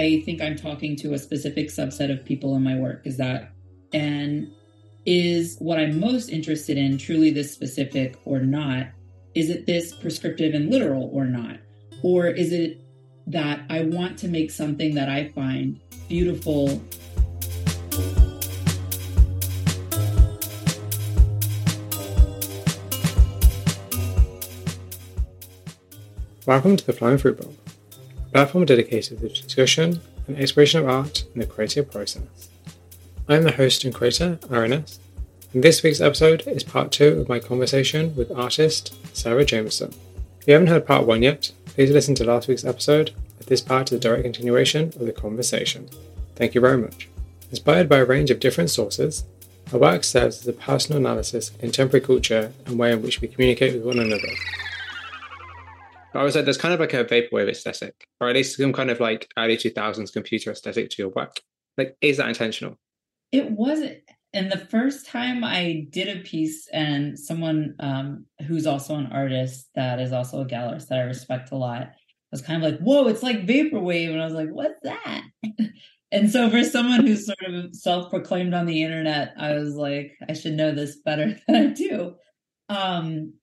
I think I'm talking to a specific subset of people in my work. Is that and is what I'm most interested in truly this specific or not? Is it this prescriptive and literal or not? Or is it that I want to make something that I find beautiful Welcome to the Flying Fruit Bowl, platform dedicated to the discussion and exploration of art and the creative process. I am the host and creator, Arenas, and this week's episode is part two of my conversation with artist Sarah Jamison. If you haven't heard part one yet, please listen to last week's episode, as this part is a direct continuation of the conversation. Thank you very much. Inspired by a range of different sources, our work serves as a personal analysis of contemporary culture and way in which we communicate with one another. I was like, there's kind of like a vaporwave aesthetic, or at least some kind of like early 2000s computer aesthetic to your work. Like, is that intentional? It wasn't. And the first time I did a piece, and someone um, who's also an artist that is also a gallerist that I respect a lot was kind of like, whoa, it's like vaporwave. And I was like, what's that? and so for someone who's sort of self-proclaimed on the internet, I was like, I should know this better than I do. Um,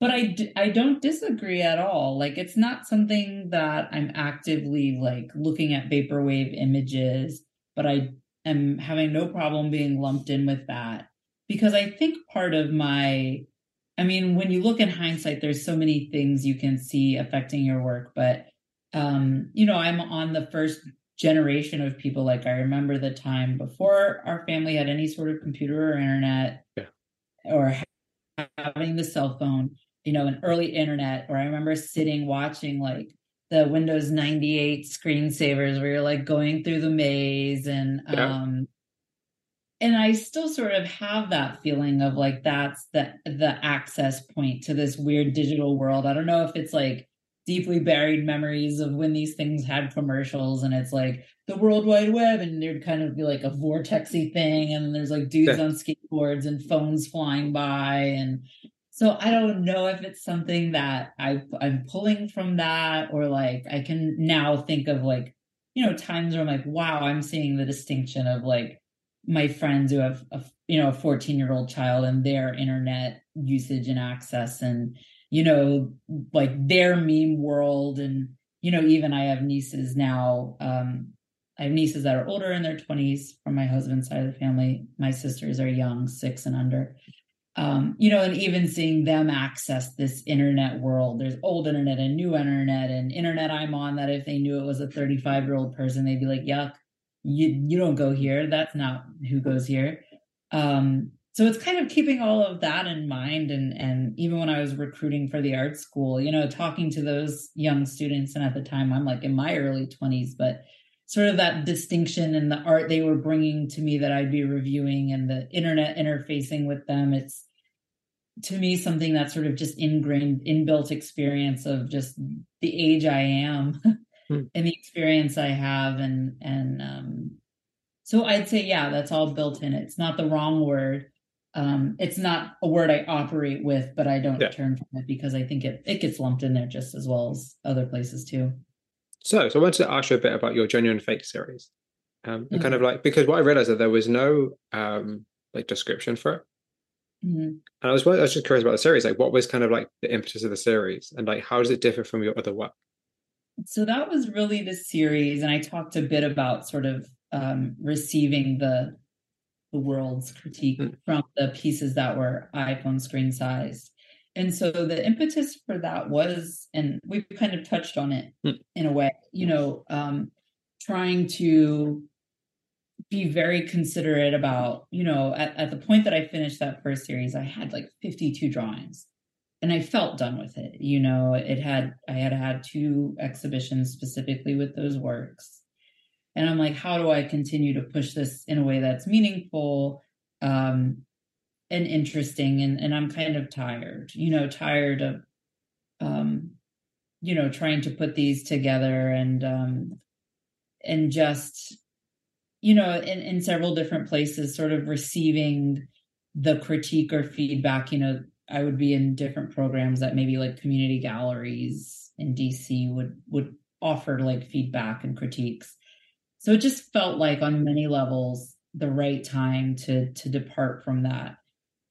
but I, I don't disagree at all. Like, it's not something that I'm actively like looking at vaporwave images, but I am having no problem being lumped in with that because I think part of my, I mean, when you look in hindsight, there's so many things you can see affecting your work, but, um, you know, I'm on the first generation of people. Like, I remember the time before our family had any sort of computer or internet yeah. or having the cell phone you know, an early internet, or I remember sitting watching like the Windows 98 screensavers where you're like going through the maze and yeah. um and I still sort of have that feeling of like that's the the access point to this weird digital world. I don't know if it's like deeply buried memories of when these things had commercials and it's like the World Wide Web and there'd kind of be like a vortexy thing and there's like dudes yeah. on skateboards and phones flying by and so I don't know if it's something that I I'm pulling from that or like I can now think of like you know times where I'm like wow I'm seeing the distinction of like my friends who have a you know a 14 year old child and their internet usage and access and you know like their meme world. And you know even I have nieces now um I have nieces that are older in their 20s from my husband's side of the family. My sisters are young 6 and under um, you know, and even seeing them access this internet world. There's old internet and new internet and internet I'm on that if they knew it was a 35 year old person, they'd be like, yuck, you you don't go here. That's not who goes here. Um, so it's kind of keeping all of that in mind and and even when I was recruiting for the art school, you know, talking to those young students, and at the time I'm like in my early 20s, but sort of that distinction and the art they were bringing to me that I'd be reviewing and the internet interfacing with them. It's to me something that's sort of just ingrained, inbuilt experience of just the age I am hmm. and the experience I have. And, and, um, so I'd say, yeah, that's all built in. It's not the wrong word. Um, it's not a word I operate with, but I don't yeah. turn from it because I think it, it gets lumped in there just as well as other places too. So, so I wanted to ask you a bit about your genuine fake series, um, mm-hmm. kind of like because what I realized that there was no um, like description for it, mm-hmm. and I was I was just curious about the series. Like, what was kind of like the impetus of the series, and like how does it differ from your other work? So that was really the series, and I talked a bit about sort of um, receiving the the world's critique mm-hmm. from the pieces that were iPhone screen sized. And so the impetus for that was, and we kind of touched on it mm. in a way, you know, um, trying to be very considerate about, you know, at, at the point that I finished that first series, I had like 52 drawings and I felt done with it. You know, it had, I had had two exhibitions specifically with those works. And I'm like, how do I continue to push this in a way that's meaningful? Um, and interesting and and I'm kind of tired, you know, tired of um you know trying to put these together and um and just you know in in several different places sort of receiving the critique or feedback, you know, I would be in different programs that maybe like community galleries in DC would would offer like feedback and critiques. So it just felt like on many levels the right time to to depart from that.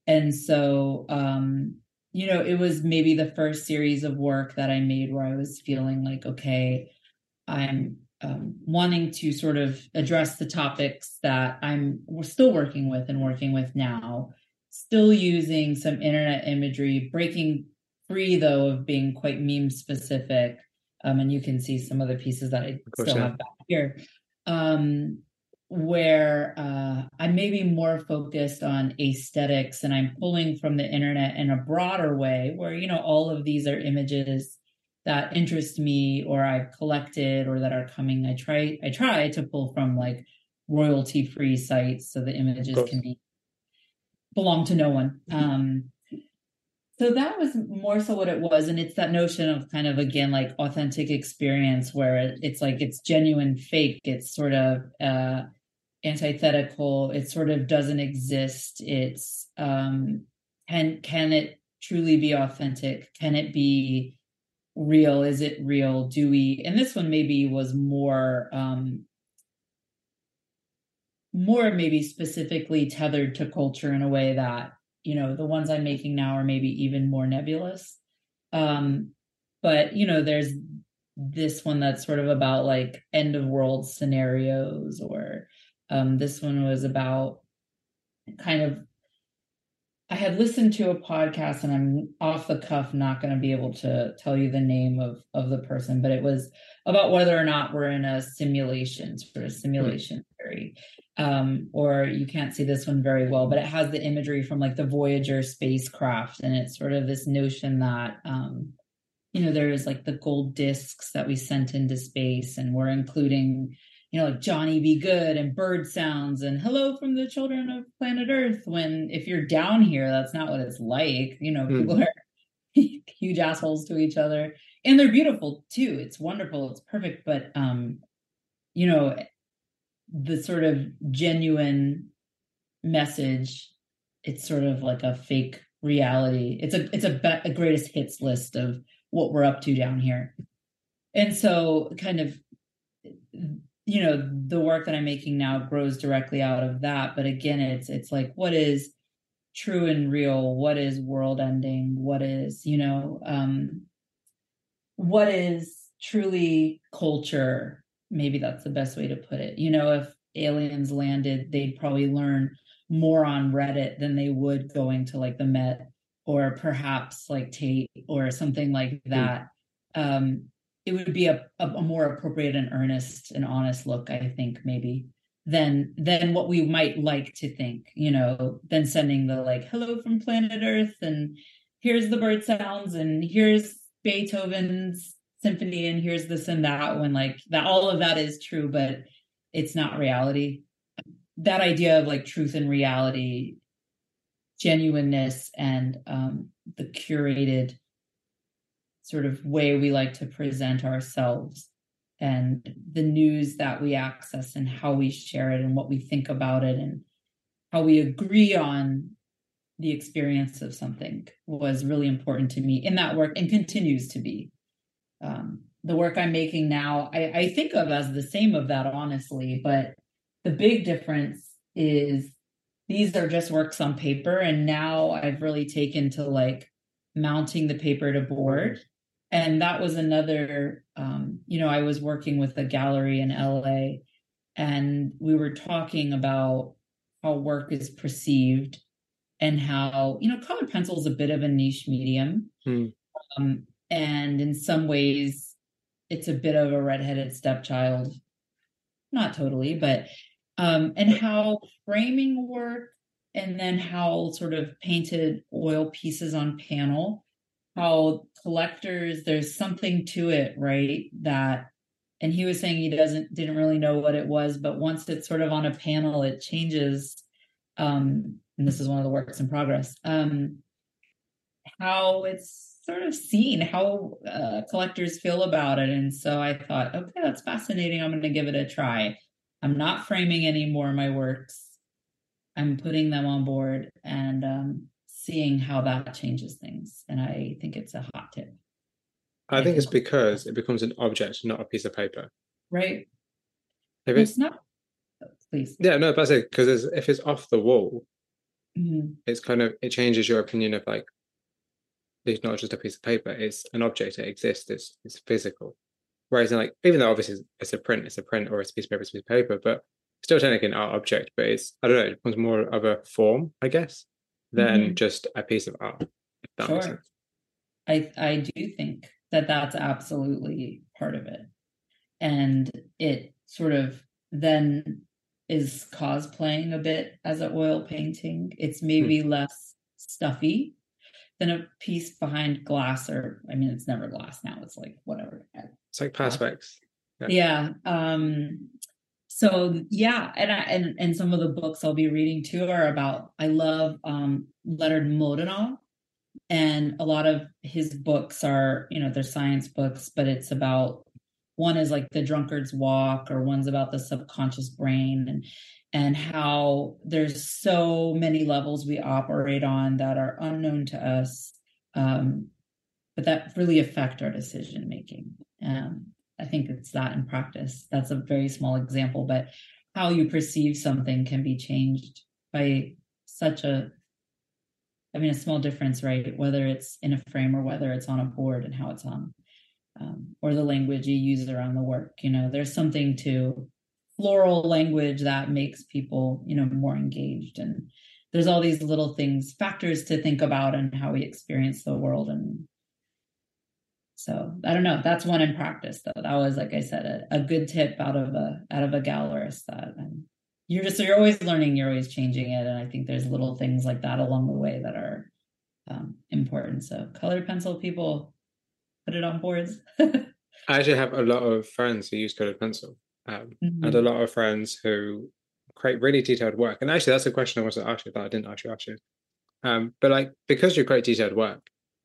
And so um you know it was maybe the first series of work that i made where i was feeling like okay i'm um, wanting to sort of address the topics that i'm we're still working with and working with now. Still using some internet imagery breaking free though of being quite meme specific um, and you can see some of the pieces that i still yeah. have back here. Um, where uh, I'm maybe more focused on aesthetics and I'm pulling from the internet in a broader way, where, you know, all of these are images that interest me or I've collected or that are coming. I try, I try to pull from like royalty free sites so the images can be belong to no one. Um, so that was more so what it was and it's that notion of kind of again like authentic experience where it's like it's genuine fake it's sort of uh antithetical it sort of doesn't exist it's um can can it truly be authentic can it be real? Is it real? Do we and this one maybe was more um more maybe specifically tethered to culture in a way that you know the ones i'm making now are maybe even more nebulous. Um but you know there's this one that's sort of about like end of world scenarios or um this one was about kind of I had listened to a podcast and I'm off the cuff not going to be able to tell you the name of of the person but it was about whether or not we're in a simulation sort of simulation theory. Um, or you can't see this one very well, but it has the imagery from like the Voyager spacecraft, and it's sort of this notion that um, you know there's like the gold discs that we sent into space, and we're including you know like Johnny B. Goode and bird sounds and hello from the children of planet Earth. When if you're down here, that's not what it's like. You know, mm. people are huge assholes to each other, and they're beautiful too. It's wonderful. It's perfect, but um, you know the sort of genuine message it's sort of like a fake reality it's a it's a, be- a greatest hits list of what we're up to down here and so kind of you know the work that i'm making now grows directly out of that but again it's it's like what is true and real what is world ending what is you know um what is truly culture maybe that's the best way to put it. You know, if aliens landed, they'd probably learn more on Reddit than they would going to like the Met or perhaps like Tate or something like hmm. that. Mm. Um, it would be a, a, more appropriate and earnest and honest look, I think, maybe than than what we might like to think, you know, than sending the like hello from planet Earth and here's the bird sounds and here's Beethoven's symphony and here's this and that when like that all of that is true but it's not reality. That idea of like truth and reality genuineness and um the curated sort of way we like to present ourselves and the news that we access and how we share it and what we think about it and how we agree on the experience of something was really important to me in that work and continues to be um, the work I'm making now, I, I think of as the same of that, honestly. But the big difference is these are just works on paper. And now I've really taken to like mounting the paper to board. And that was another, um, you know, I was working with a gallery in LA and we were talking about how work is perceived and how, you know, colored pencil is a bit of a niche medium. Hmm. Um, and in some ways it's a bit of a redheaded stepchild not totally but um and how framing work and then how sort of painted oil pieces on panel how collectors there's something to it right that and he was saying he doesn't didn't really know what it was but once it's sort of on a panel it changes um and this is one of the works in progress um how it's sort of seen how uh, collectors feel about it. And so I thought, okay, that's fascinating. I'm going to give it a try. I'm not framing any more of my works. I'm putting them on board and um, seeing how that changes things. And I think it's a hot tip. I think it's because it becomes an object, not a piece of paper. Right. If it's, it's not, please. yeah, no, that's it. Because if it's off the wall, Mhm. it's kind of it changes your opinion of like it's not just a piece of paper; it's an object. It exists. It's it's physical. Whereas, in like even though obviously it's a print, it's a print, or it's a piece of paper, it's a piece of paper, but still technically an art object. But it's I don't know, it becomes more of a form, I guess, than Mhm. just a piece of art. If that makes Sure. I I do think that that's absolutely part of it, and it sort of then is cosplaying a bit as an oil painting. It's maybe less stuffy than a piece behind glass, or I mean, it's never glass now. It's like whatever. It's like perspex. Yeah. Yeah. Um, so yeah, and I and and some of the books I'll be reading too are about. I love um, Leonard Mlodinow, and a lot of his books are you know they're science books, but it's about one is like the drunkard's walk, or one's about the subconscious brain, and and how there's so many levels we operate on that are unknown to us, um, but that really affect our decision making. Um, I think it's that in practice. That's a very small example, but how you perceive something can be changed by such a, I mean, a small difference, right? Whether it's in a frame or whether it's on a board and how it's on, um, or the language you use around the work. You know, there's something to floral language that makes people, you know, more engaged. And there's all these little things, factors to think about and how we experience the world and so I don't know. That's one in practice, though. That was, like I said, a, a good tip out of a out of a gallerist. That um, you're just so you're always learning, you're always changing it, and I think there's little things like that along the way that are um, important. So colored pencil, people put it on boards. I actually have a lot of friends who use colored pencil, um, Mhm. and a lot of friends who create really detailed work. And actually, that's a question I wanted to ask you that I didn't actually ask you. Um, but like, because you create detailed work,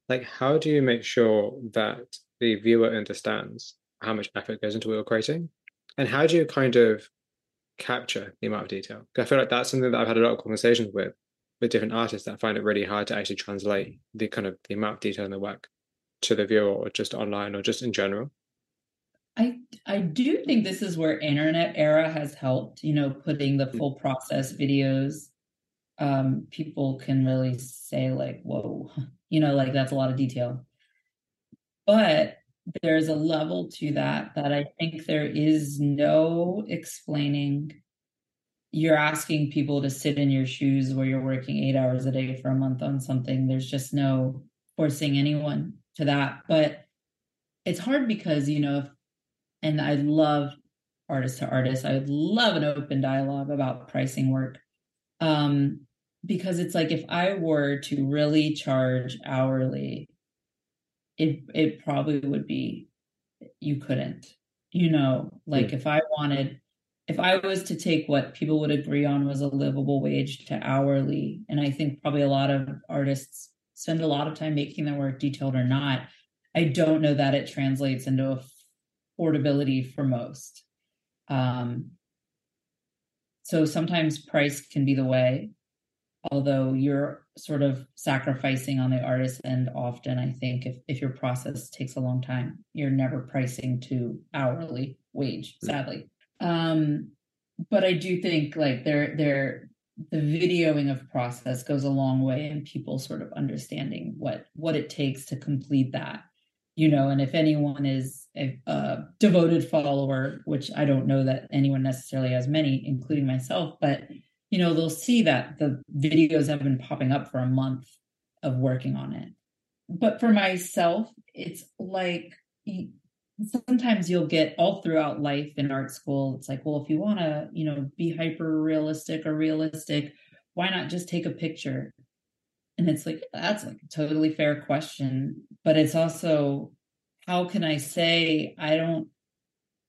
like, how do you make sure that the viewer understands how much effort goes into what you're creating, and how do you kind of capture the amount of detail? I feel like that's something that I've had a lot of conversations with with different artists that find it really hard to actually translate the kind of the amount of detail in the work to the viewer, or just online, or just in general. I I do think this is where internet era has helped, you know, putting the mm. full process videos. Um, people can really say like, whoa, you know, like that's a lot of detail. But there's a level to that that I think there is no explaining. You're asking people to sit in your shoes where you're working eight hours a day for a month on something. There's just no forcing anyone to that. But it's hard because, you know, and I love artist to artist. I would love an open dialogue about pricing work. Um, because it's like if I were to really charge hourly, it it probably would be you couldn't. You know, like if I wanted if I was to take what people would agree on was a livable wage to hourly, and I think probably a lot of artists spend a lot of time making their work detailed or not, I don't know that it translates into affordability for most. Um, so sometimes price can be the way, although you're sort of sacrificing on the artist end often. I think if, if your process takes a long time, you're never pricing to hourly wage, sadly. Um, but I do think like there there the videoing of process goes a long way in people sort of understanding what what it takes to complete that you know and if anyone is a, a, devoted follower which i don't know that anyone necessarily has many including myself but you know they'll see that the videos have been popping up for a month of working on it. But for myself it's like sometimes you'll get all throughout life in art school it's like well if you want to you know be hyper realistic or realistic why not just take a picture and it's like that's like a totally fair question but it's also how can i say i don't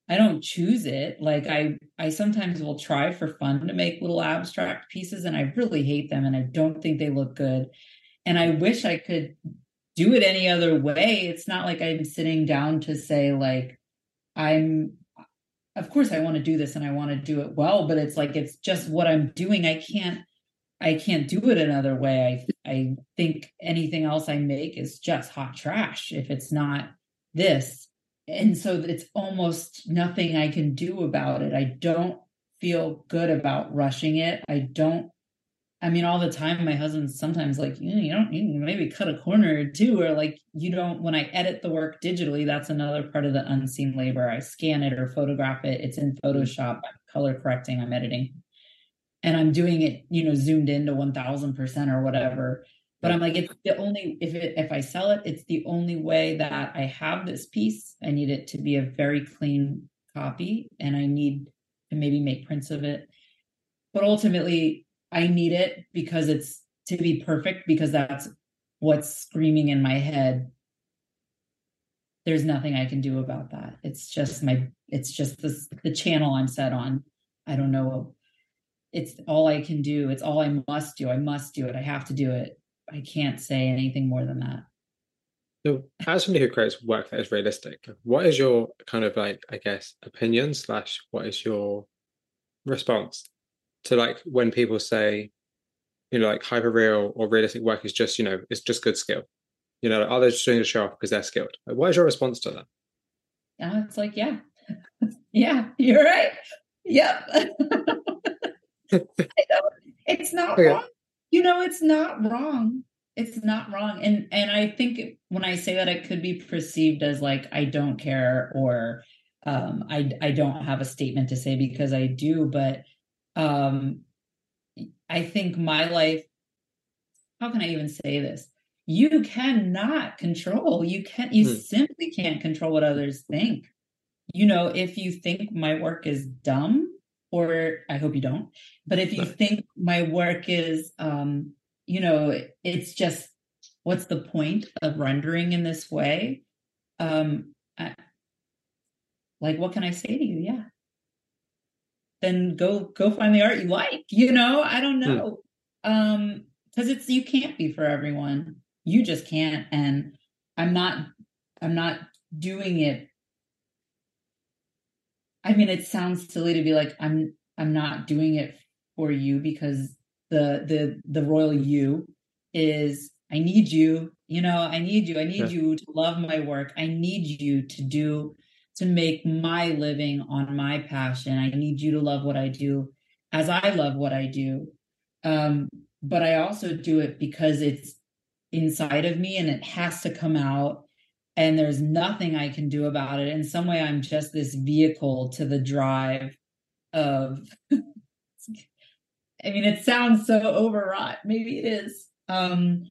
i don't choose it? Like i i sometimes will try for fun to make little abstract pieces and i really hate them and i don't think they look good. And i wish i could do it any other way. It's not like i'm sitting down to say like i'm of course i want to do this and i want to do it well but it's like it's just what i'm doing. I can't I can't do it another way. I I think anything else I make is just hot trash if it's not this. and so it's almost nothing I can do about it. I don't feel good about rushing it. I don't I mean, all the time, my husband's sometimes like, you, know, you don't, you maybe cut a corner or two, or like, you don't, when I edit the work digitally, that's another part of the unseen labor. I scan it or photograph it. It's in Photoshop, I'm color correcting, I'm editing. And I'm doing it, you know, zoomed into 1000% or whatever. But I'm like, it's the only, if it, if I sell it, it's the only way that I have this piece. I need it to be a very clean copy and I need to maybe make prints of it. But ultimately, I need it because it's to be perfect because that's what's screaming in my head. There's nothing I can do about that. It's just my it's just this the channel I'm set on. I don't know. It's all I can do. It's all I must do. I must do it. I have to do it. I can't say anything more than that. So, as somebody who creates work that is realistic, what is your kind of like, I guess, opinion slash what is your response to like when people say, you know, like hyper real or realistic work is just, you know, it's just good skill. You know, like, are they just doing the show off because they're skilled? Like, what is your response to that? Yeah, it's like, yeah, yeah, you're right. Yep. it's not okay. wrong. You know, it's not wrong. It's not wrong. And and I think when I say that it could be perceived as like I don't care or um I I don't have a statement to say because I do, but um, I think my life, how can I even say this? You cannot control, you can't, you hmm. simply can't control what others think. You know, if you think my work is dumb, or I hope you don't, but if you think my work is, um, you know, it's just what's the point of rendering in this way? Um, I, like, what can I say to you? Yeah, then go go find the art you like you know i don't hmm. know hmm. um because it's you can't be for everyone you just can't and i'm not i'm not doing it i mean it sounds silly to be like i'm i'm not doing it for you because the the the royal you is i need you you know i need you i need yeah. you to love my work i need you to do to make my living on my passion. I need you to love what I do as I love what I do. Um, but I also do it because it's inside of me and it has to come out. And there's nothing I can do about it. In some way, I'm just this vehicle to the drive of. I mean, it sounds so overwrought. Maybe it is. Um,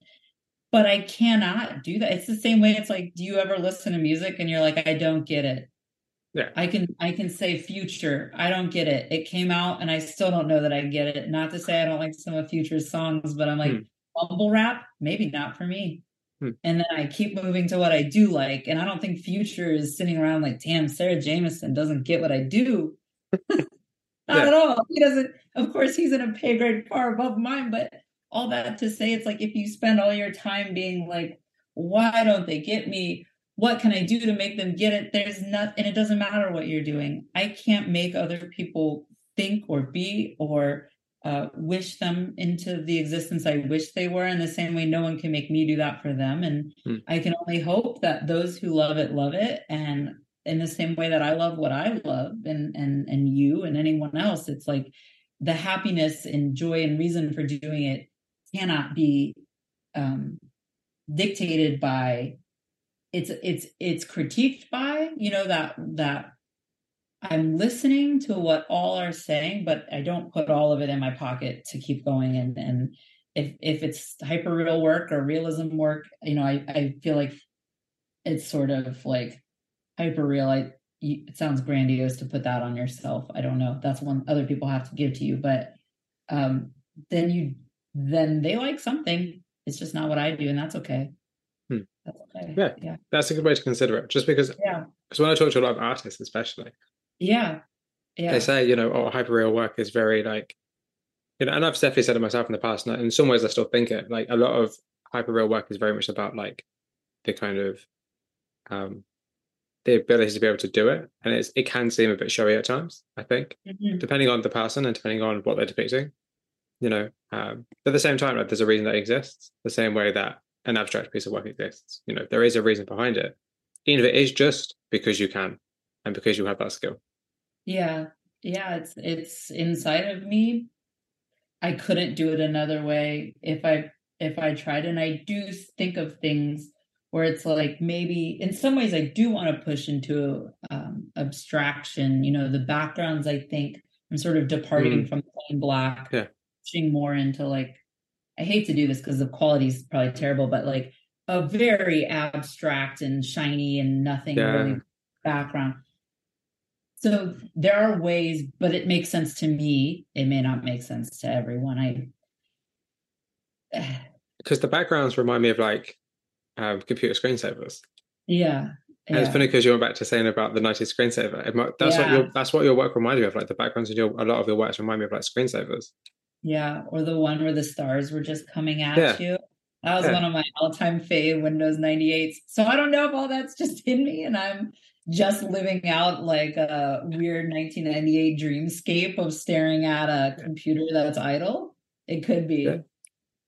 but I cannot do that. It's the same way. It's like, do you ever listen to music and you're like, I don't get it? Yeah. I can I can say future. I don't get it. It came out and I still don't know that I get it. Not to say I don't like some of Future's songs, but I'm like, hmm. mumble rap, maybe not for me. Hmm. And then I keep moving to what I do like. And I don't think Future is sitting around like, damn, Sarah Jamison doesn't get what I do. not yeah. at all. He doesn't, of course, he's in a pay grade far above mine, but all that to say, it's like if you spend all your time being like, why don't they get me? what can I do to make them get it? There's not, and it doesn't matter what you're doing. I can't make other people think or be or uh, wish them into the existence I wish they were. In the same way, no one can make me do that for them. And hmm. I can only hope that those who love it love it. And in the same way that I love what I love, and and and you and anyone else, it's like the happiness and joy and reason for doing it cannot be um, dictated by it's it's it's critiqued by you know that that i'm listening to what all are saying but i don't put all of it in my pocket to keep going. And and if if it's hyper real work or realism work you know i i feel like it's sort of like hyper real i it sounds grandiose to put that on yourself. I don't know that's one other people have to give to you but um then you then they like something. It's just not what i do and that's okay. That's okay. Yeah, yeah, that's a good way to consider it. Just because, yeah, because when I talk to a lot of artists, especially, yeah, yeah, they say you know, oh, hyperreal work is very like, you know, and I've definitely said it myself in the past. And in some ways, I still think it. Like a lot of hyperreal work is very much about like the kind of um the ability to be able to do it, and it's it can seem a bit showy at times. I think, mm-hmm. depending on the person and depending on what they're depicting. You know, um, but at the same time, like, there's a reason that exists. The same way that an abstract piece of work exists. You know, there is a reason behind it. even if it is just because you can and because you have that skill. Yeah. Yeah, it's it's inside of me. I couldn't do it another way if I if I tried and I do think of things where it's like maybe in some ways I do want to push into um, abstraction, you know, the backgrounds I think I'm sort of departing mm. from plain black, yeah. pushing more into like I hate to do this because the quality is probably terrible, but like a very abstract and shiny and nothing yeah. really background. So there are ways, but it makes sense to me. It may not make sense to everyone. I because the backgrounds remind me of like um, computer screensavers. Yeah. And it's funny because you went back to saying about the 90s screensaver. That's yeah. what your that's what your work reminded me of. Like the backgrounds in your a lot of your works remind me of like screensavers. Yeah, or the one where the stars were just coming at yeah. you. That was yeah. one of my all-time fave Windows 98s. So I don't know if all that's just in me and I'm just living out like a weird 1998 dreamscape of staring at a computer that's idle. It could be. Yeah.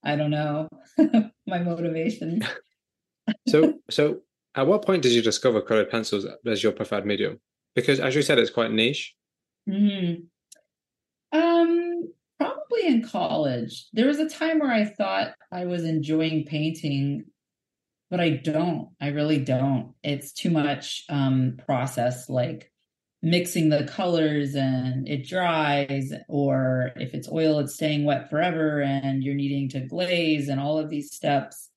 I don't know. my motivation. so so at what point did you discover colored pencils as your preferred medium? Because as you said, it's quite niche. Mm-hmm. Um, probably in college. There was a time where I thought I was enjoying painting, but I don't. I really don't. It's too much um, process, like mixing the colors and it dries, or if it's oil, it's staying wet forever and you're needing to glaze and all of these steps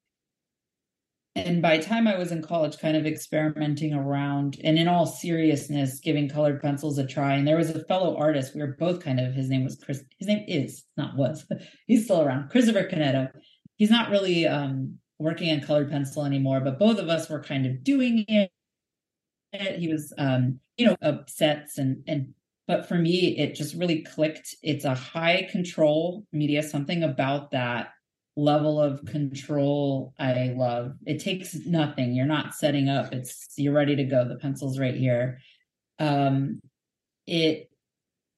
and by the time I was in college, kind of experimenting around and in all seriousness, giving colored pencils a try. And there was a fellow artist. We were both kind of, his name was Chris, his name is, not was, he's still around, Christopher Canetto. He's not really um, working on colored pencil anymore, but both of us were kind of doing it. He was, um, you know, upsets and, and, but for me, it just really clicked. It's a high control media, something about that level of control I love. It takes nothing. You're not setting up. It's you're ready to go. The pencil's right here. Um it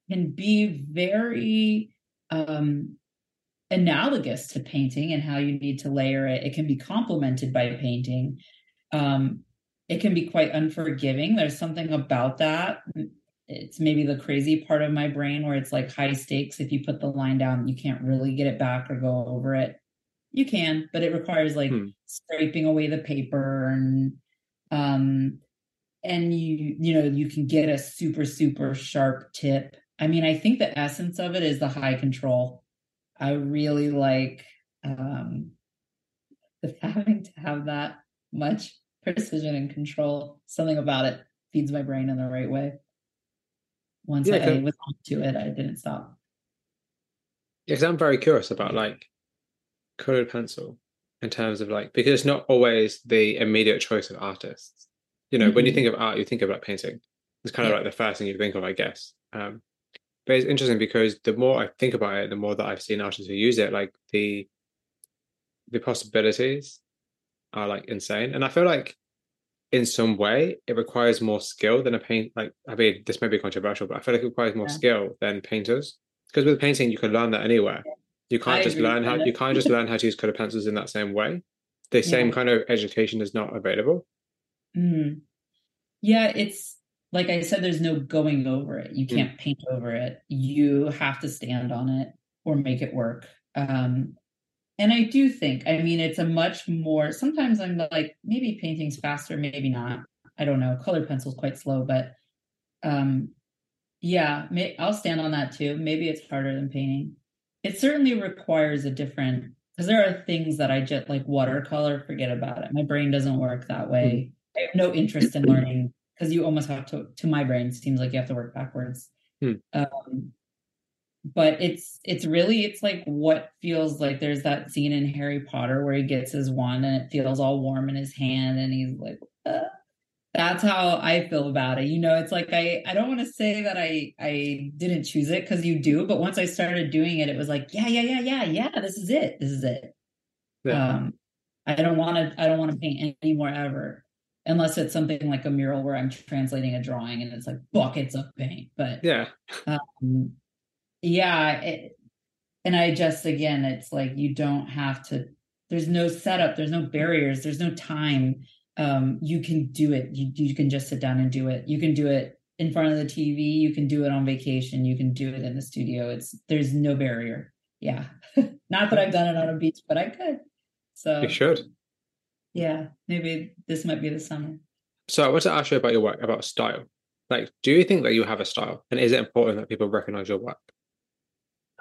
can be very um analogous to painting and how you need to layer it. It can be complemented by painting. Um it can be quite unforgiving. There's something about that. It's maybe the crazy part of my brain where it's like high stakes. If you put the line down, you can't really get it back or go over it you can, but it requires like hmm. scraping away the paper and um and you you know you can get a super super sharp tip. I mean, I think the essence of it is the high control. I really like um having to have that much precision and control. Something about it feeds my brain in the right way. Once yeah, I was onto it, I didn't stop. Yeah, because I'm very curious about like colored pencil in terms of like because it's not always the immediate choice of artists. You know, mm-hmm. when you mm-hmm. think of art, you think of like painting. It's kind of yeah. like the first thing you think of, I guess. Um, but it's interesting because the more I think about it, the more that I've seen artists who use it, like the the possibilities are like insane. And I feel like in some way it requires more skill than a paint like I mean this may be controversial, but I feel like it requires more yeah. skill than painters. Because with painting you can learn that anywhere. You can't I just learn how you can't just learn how to use colored pencils in that same way. The same yeah. kind of education is not available. Mm. Yeah, it's like I said, there's no going over it. You mm. can't paint over it. You have to stand on it or make it work. Um, and I do think, I mean, it's a much more. Sometimes I'm like, maybe painting's faster, maybe not. I don't know. Colored pencil's quite slow, but um, yeah, may, I'll stand on that too. Maybe it's harder than painting it certainly requires a different because there are things that I just like watercolor, forget about it. My brain doesn't work that way. Mm. I have no interest in learning because you almost have to to my brain seems like you have to work backwards. Mm. Um, but it's it's really it's like what feels like there's that scene in Harry Potter where he gets his wand and it feels all warm in his hand and he's like uh, that's how I feel about it. You know, it's like I I don't want to say that I I didn't choose it because you do, but once I started doing it, it was like, yeah, yeah, yeah, yeah, yeah, this is it. This is it. Yeah. Um I don't want to I don't want to paint anymore ever. Unless it's something like a mural where I'm translating a drawing and it's like buckets of paint. But yeah. Um yeah, it, and I just again, it's like you don't have to there's no setup, there's no barriers, there's no time um, you can do it. You, you can just sit down and do it. You can do it in front of the TV. You can do it on vacation. You can do it in the studio. It's there's no barrier. Yeah. Not that I've done it on a beach, but I could. So you should. Yeah, maybe this might be the summer. So I want to ask you about your work, about style. Like, do you think that you have a style, and is it important that people recognize your work?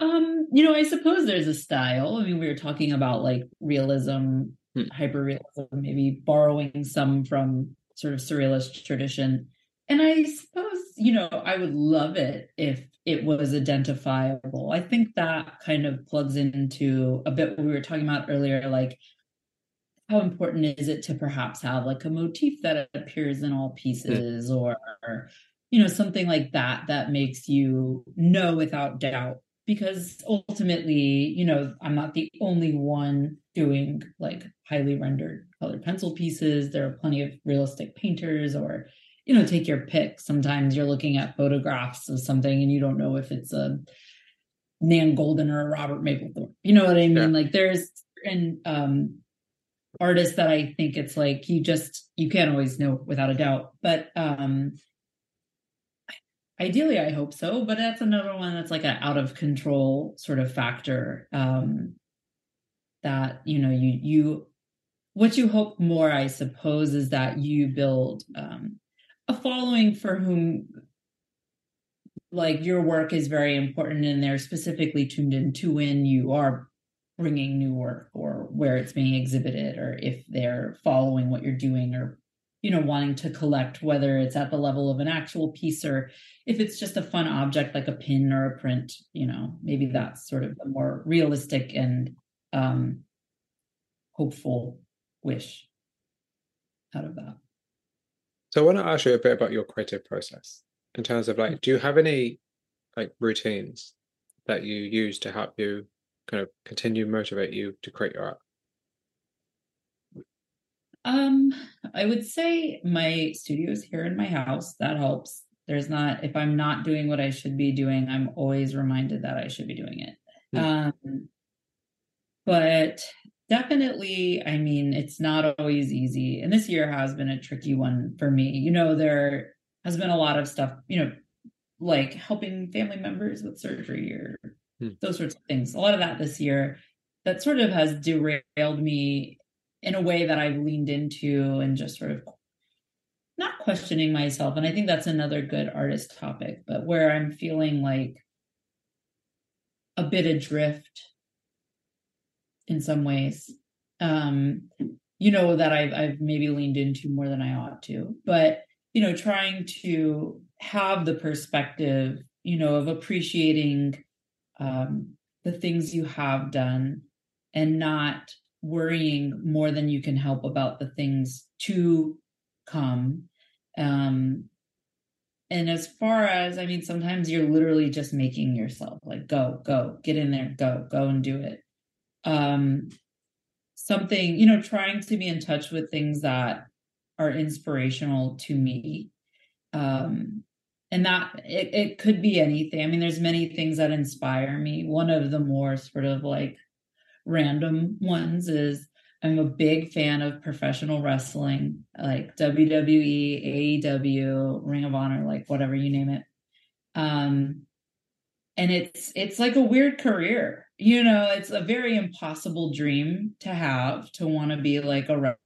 Um, you know, I suppose there's a style. I mean, we were talking about like realism, hmm. hyper realism, maybe borrowing some from sort of surrealist tradition. And I suppose, you know, I would love it if it was identifiable. I think that kind of plugs into a bit what we were talking about earlier, like how important is it to perhaps have like a motif that appears in all pieces mm. or you know something like that that makes you know without doubt? Because ultimately you know i'm not the only one doing like highly rendered colored pencil pieces. There are plenty of realistic painters or you know take your pick. Sometimes you're looking at photographs of something and you don't know if it's a nan goldin or a robert mapplethorpe. You know what i mean? Yeah. like there's and um artists that I think it's like you just you can't always know without a doubt. But um ideally I hope so, but that's another one that's like an out of control sort of factor. Um that, you know, you you what you hope more, I suppose, is that you build um a following for whom like your work is very important and they're specifically tuned in to when you are bringing new work or where it's being exhibited or if they're following what you're doing or you know wanting to collect whether it's at the level of an actual piece or if it's just a fun object like a pin or a print you know maybe that's sort of a more realistic and um hopeful wish out of that. So i want to ask you a bit about your creative process in terms of like do you have any like routines that you use to help you kind of continue motivate you to create your art? Um, I would say my studio is here in my house. That helps. There's not if I'm not doing what I should be doing, I'm always reminded that I should be doing it. Hmm. Um, but definitely, I mean, it's not always easy. And this year has been a tricky one for me. You know, there has been a lot of stuff, you know, like helping family members with surgery or hmm. those sorts of things. A lot of that this year that sort of has derailed me in a way that I've leaned into and just sort of not questioning myself. And I think that's another good artist topic, but where I'm feeling like a bit adrift in some ways. Um, you know, that I've I've maybe leaned into more than I ought to. But, you know, trying to have the perspective, you know, of appreciating um, the things you have done and not worrying more than you can help about the things to come um and as far as i mean sometimes you're literally just making yourself like go go get in there go go and do it. Um something you know trying to be in touch with things that are inspirational to me um and that it, it could be anything. I mean there's many things that inspire me. One of the more sort of like random ones is i'm a big fan of professional wrestling like wwe aew ring of honor like whatever you name it. Um and it's it's like a weird career. You know it's a very impossible dream to have to want to be like a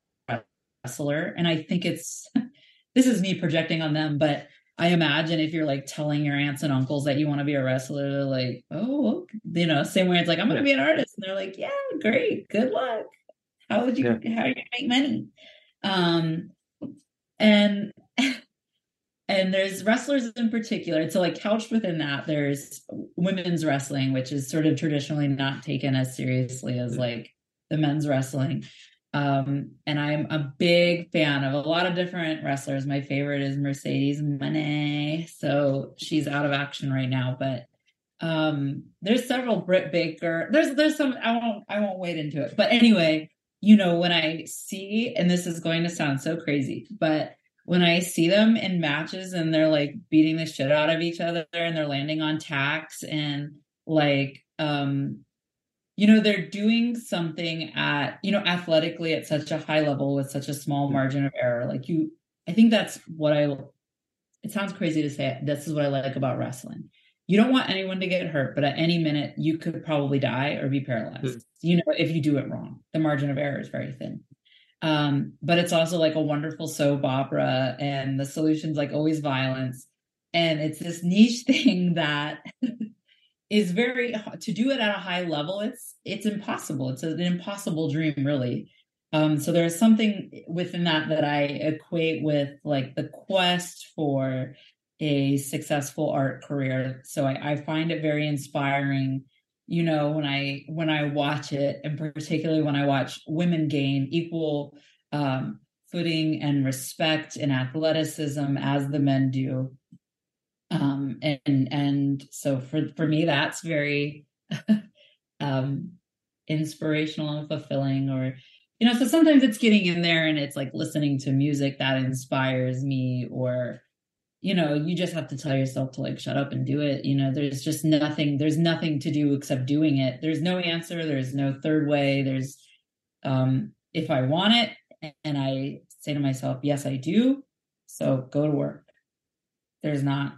wrestler. And i think it's this is me projecting on them but I imagine if you're like telling your aunts and uncles that you want to be a wrestler, they're like, oh, you know, same way it's like, I'm going to be an artist. And they're like, yeah, great. Good luck. How would you, yeah. how are you make money? Um, and, and there's wrestlers in particular. And so like couched within that, there's women's wrestling, which is sort of traditionally not taken as seriously as like the men's wrestling. Um, and I'm a big fan of a lot of different wrestlers. My favorite is Mercedes Moné. So she's out of action right now, but um, there's several Britt Baker. There's there's some I won't I won't wade into it. But anyway, you know, when I see, and this is going to sound so crazy, but when I see them in matches and they're like beating the shit out of each other and they're landing on tacks and like um you know they're doing something at you know athletically at such a high level with such a small margin of error. Like you i think that's what i it sounds crazy to say it. this is what i like about wrestling. You don't want anyone to get hurt but at any minute you could probably die or be paralyzed. Mm. you know if you do it wrong. The margin of error is very thin. Um, but it's also like a wonderful soap opera and the solution's like always violence. And it's this niche thing that is very to do it at a high level it's it's impossible. It's an impossible dream really. Um so there's something within that that i equate with like the quest for a successful art career. So i, I find it very inspiring you know when i when i watch it and particularly when i watch women gain equal um footing and respect and athleticism as the men do um and and so for for me that's very um inspirational and fulfilling or you know so sometimes it's getting in there and it's like listening to music that inspires me or you know you just have to tell yourself to like shut up and do it. You know there's just nothing there's nothing to do except doing it. There's no answer. There's no third way. There's um if i want it and i say to myself yes i do so go to work. There's not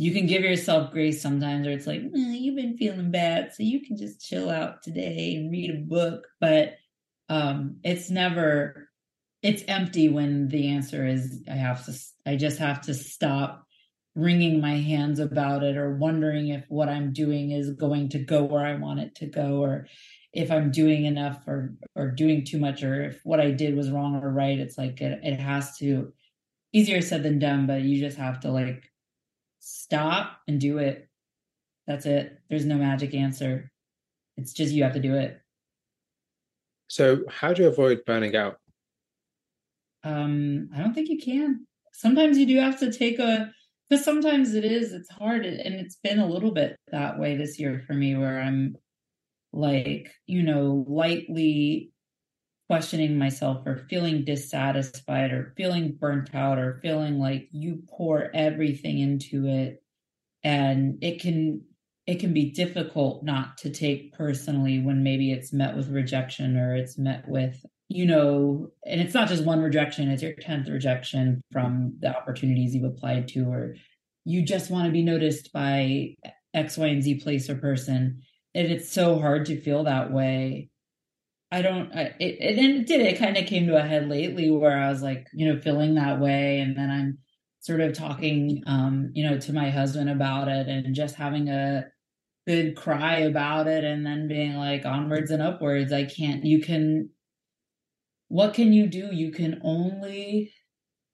you can give yourself grace sometimes where it's like you've been feeling bad so you can just chill out today and read a book. But um it's never it's empty when the answer is i have to i just have to stop wringing my hands about it or wondering if what i'm doing is going to go where i want it to go or if i'm doing enough or or doing too much or if what i did was wrong or right. It's like it, it has to easier said than done but you just have to like stop and do it. That's it. There's no magic answer. It's just you have to do it. So, how do you avoid burning out? Um, I don't think you can. Sometimes you do have to take a because sometimes it is it's hard and it's been a little bit that way this year for me where I'm like, you know, lightly questioning myself or feeling dissatisfied or feeling burnt out or feeling like you pour everything into it. And it can it can be difficult not to take personally when maybe it's met with rejection or it's met with you know and it's not just one rejection it's your 10th rejection from the opportunities you've applied to or you just want to be noticed by x y and z place or person. And it's so hard to feel that way I don't, I, it, it, it did, it kind of came to a head lately where I was like, you know, feeling that way. And then I'm sort of talking, um, you know, to my husband about it and just having a good cry about it and then being like onwards and upwards. I can't, you can, what can you do? You can only,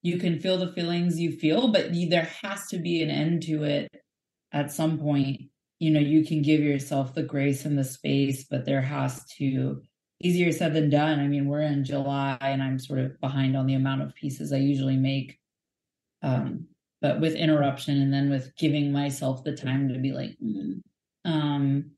you can feel the feelings you feel, but you, there has to be an end to it at some point. You know, you can give yourself the grace and the space, but there has to, easier said than done. I mean, we're in July and I'm sort of behind on the amount of pieces I usually make. Um, but with interruption and then with giving myself the time to be like, mm. um,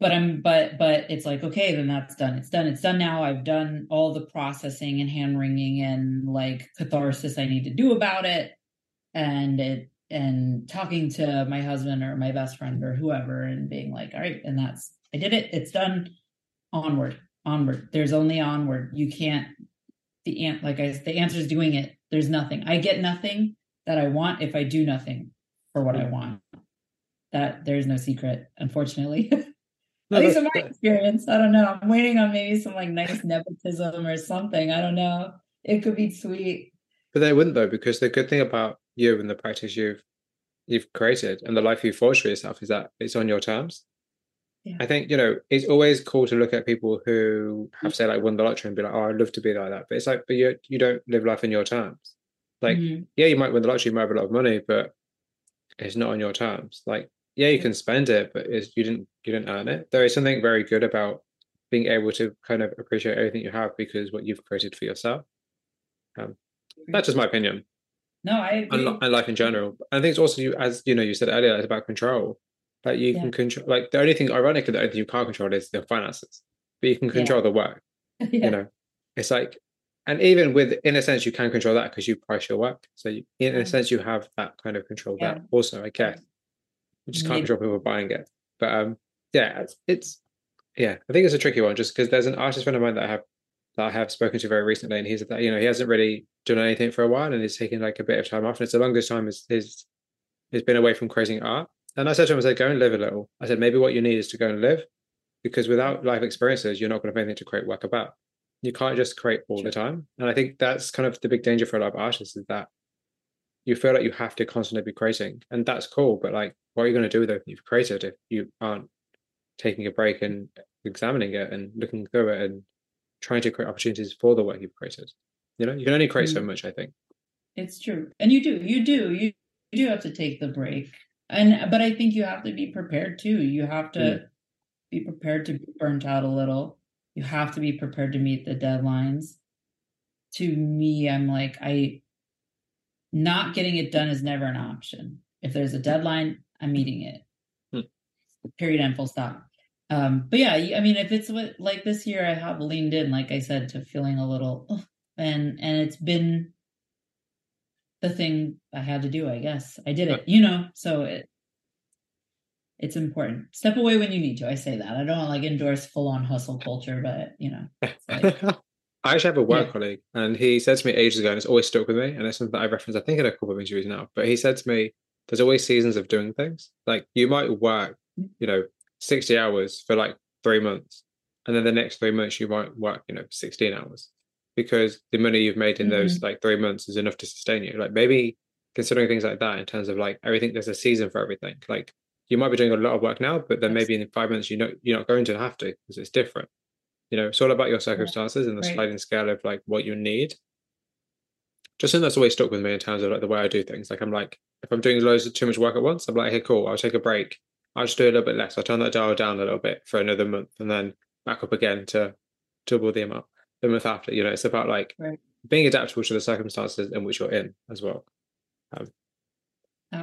but I'm, but, but it's like, okay, then that's done. It's done. It's done now. I've done all the processing and hand wringing and like catharsis I need to do about it. And it, and talking to my husband or my best friend or whoever and being like, all right, and that's, I did it. It's done onward, onward. There's only onward. You can't the ant like I the answer is doing it. There's nothing. I get nothing that I want if I do nothing for what I want. That there's no secret, unfortunately. At least in my experience. I don't know. I'm waiting on maybe some like nice nepotism or something. I don't know. It could be sweet. But they wouldn't though, because the good thing about you and the practice you've you've created and the life you've forged for yourself is that it's on your terms. Yeah. I think you know it's always cool to look at people who have say like won the lottery and be like, "Oh, I'd love to be like that," but it's like, but you you don't live life in your terms. Like, mm-hmm. yeah, you might win the lottery, you might have a lot of money, but it's not on your terms. Like, yeah, you can spend it, but it's, you didn't you didn't earn it. There is something very good about being able to kind of appreciate everything you have because what you've created for yourself. Um, that's just my opinion. No, I agree. And, and life in general. I think it's also you, as you know, you said earlier, it's about control. Like you yeah. can control, like the only thing, ironically, the only thing you can't control is the finances, but you can control yeah. the work. yeah. You know, it's like, and even with, in a sense, you can control that because you price your work. So you, in a sense, you have that kind of control there also, I guess. You just can't control people buying it. But um, yeah, it's, it's yeah, I think it's a tricky one just because there's an artist friend of mine that I have that I have spoken to very recently, and he's that you know he hasn't really done anything for a while, and he's taking like a bit of time off, and it's the longest time his his he's been away from creating art. And I said to him, I said, go and live a little. I said, maybe what you need is to go and live, because without life experiences, you're not going to have anything to create work about. You can't just create all sure. the time, and I think that's kind of the big danger for a lot of artists is that you feel like you have to constantly be creating, and that's cool. But like, what are you going to do with everything you've created if you aren't taking a break and examining it and looking through it and trying to create opportunities for the work you've created. You know, you can only create so mm. much, I think. It's true. And you do, you do, you do have to take the break. And but I think you have to be prepared too. You have to mm. be prepared to be burnt out a little. You have to be prepared to meet the deadlines. To me, I'm like, I not getting it done is never an option. If there's a deadline, I'm meeting it. Mm. Period and full stop um but yeah i mean if it's what like this year i have leaned in like i said to feeling a little and and it's been the thing i had to do i guess i did it you know so it it's important step away when you need to i say that i don't like endorse full on hustle culture but you know like, i actually have a work yeah. colleague and he said to me ages ago and it's always stuck with me and it's something that i reference i think in a couple of interviews now but he said to me there's always seasons of doing things like you might work mm. you know 60 hours for like three months. And then the next three months, you might work, you know, 16 hours because the money you've made in mm-hmm. those like three months is enough to sustain you. Like maybe considering things like that in terms of like everything, there's a season for everything. Like you might be doing a lot of work now, but then maybe in five months, you know, you're not going to have to because it's different. You know, it's all about your circumstances and the right. sliding scale of like what you need. Just something that's always stuck with me in terms of like the way I do things. Like I'm like, if I'm doing loads of too much work at once, I'm like, hey, cool, I'll take a break I'll just do a little bit less. I'll turn that dial down a little bit for another month and then back up again to double the amount the after. You know, it's about like right. being adaptable to the circumstances in which you're in as well. Um,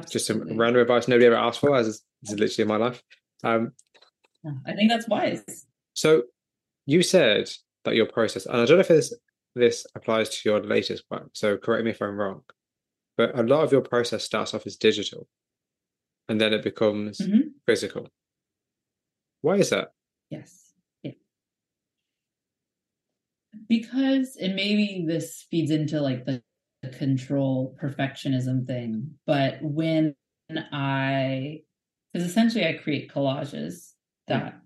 just some random advice nobody ever asked for, as is, is literally my life. Um, I think that's wise. So you said that your process, and I don't know if this this applies to your latest work, so correct me if I'm wrong, but a lot of your process starts off as digital and then it becomes mm-hmm. physical. Why is that? Yes. Because, and maybe this feeds into like the, control perfectionism thing, but when I, because essentially I create collages that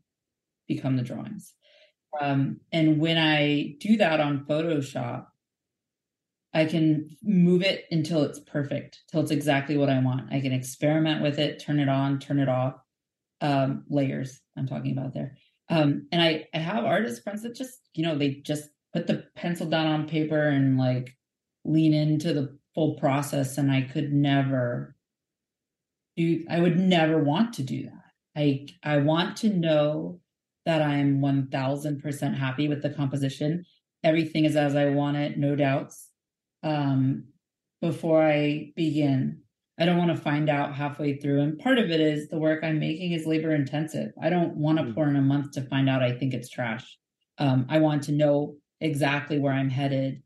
become the drawings. Um, and when I do that on Photoshop, I can move it until it's perfect, till it's exactly what I want. I can experiment with it, turn it on, turn it off. Um, layers I'm talking about there. Um, and I, I have artist friends that just, you know, they just put the pencil down on paper and like lean into the full process. And I could never do, I would never want to do that. I, I want to know that I'm 1000% happy with the composition. Everything is as I want it, no doubts um, before I begin. I don't want to find out halfway through. And part of it is the work I'm making is labor intensive. I don't want to mm. pour in a month to find out I think it's trash. Um, I want to know exactly where I'm headed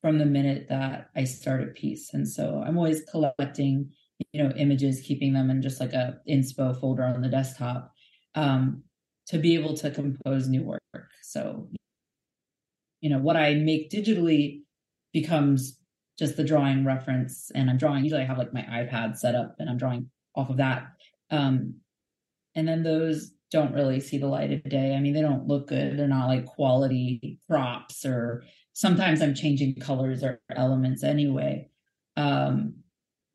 from the minute that I start a piece. And so I'm always collecting, you know, images, keeping them in just like a inspo folder on the desktop um, to be able to compose new work. So, you know, what I make digitally becomes just the drawing reference and i'm drawing usually i have like my ipad set up and i'm drawing off of that um and then those don't really see the light of day. I mean they don't look good. They're not like quality props or sometimes i'm changing colors or elements anyway. Um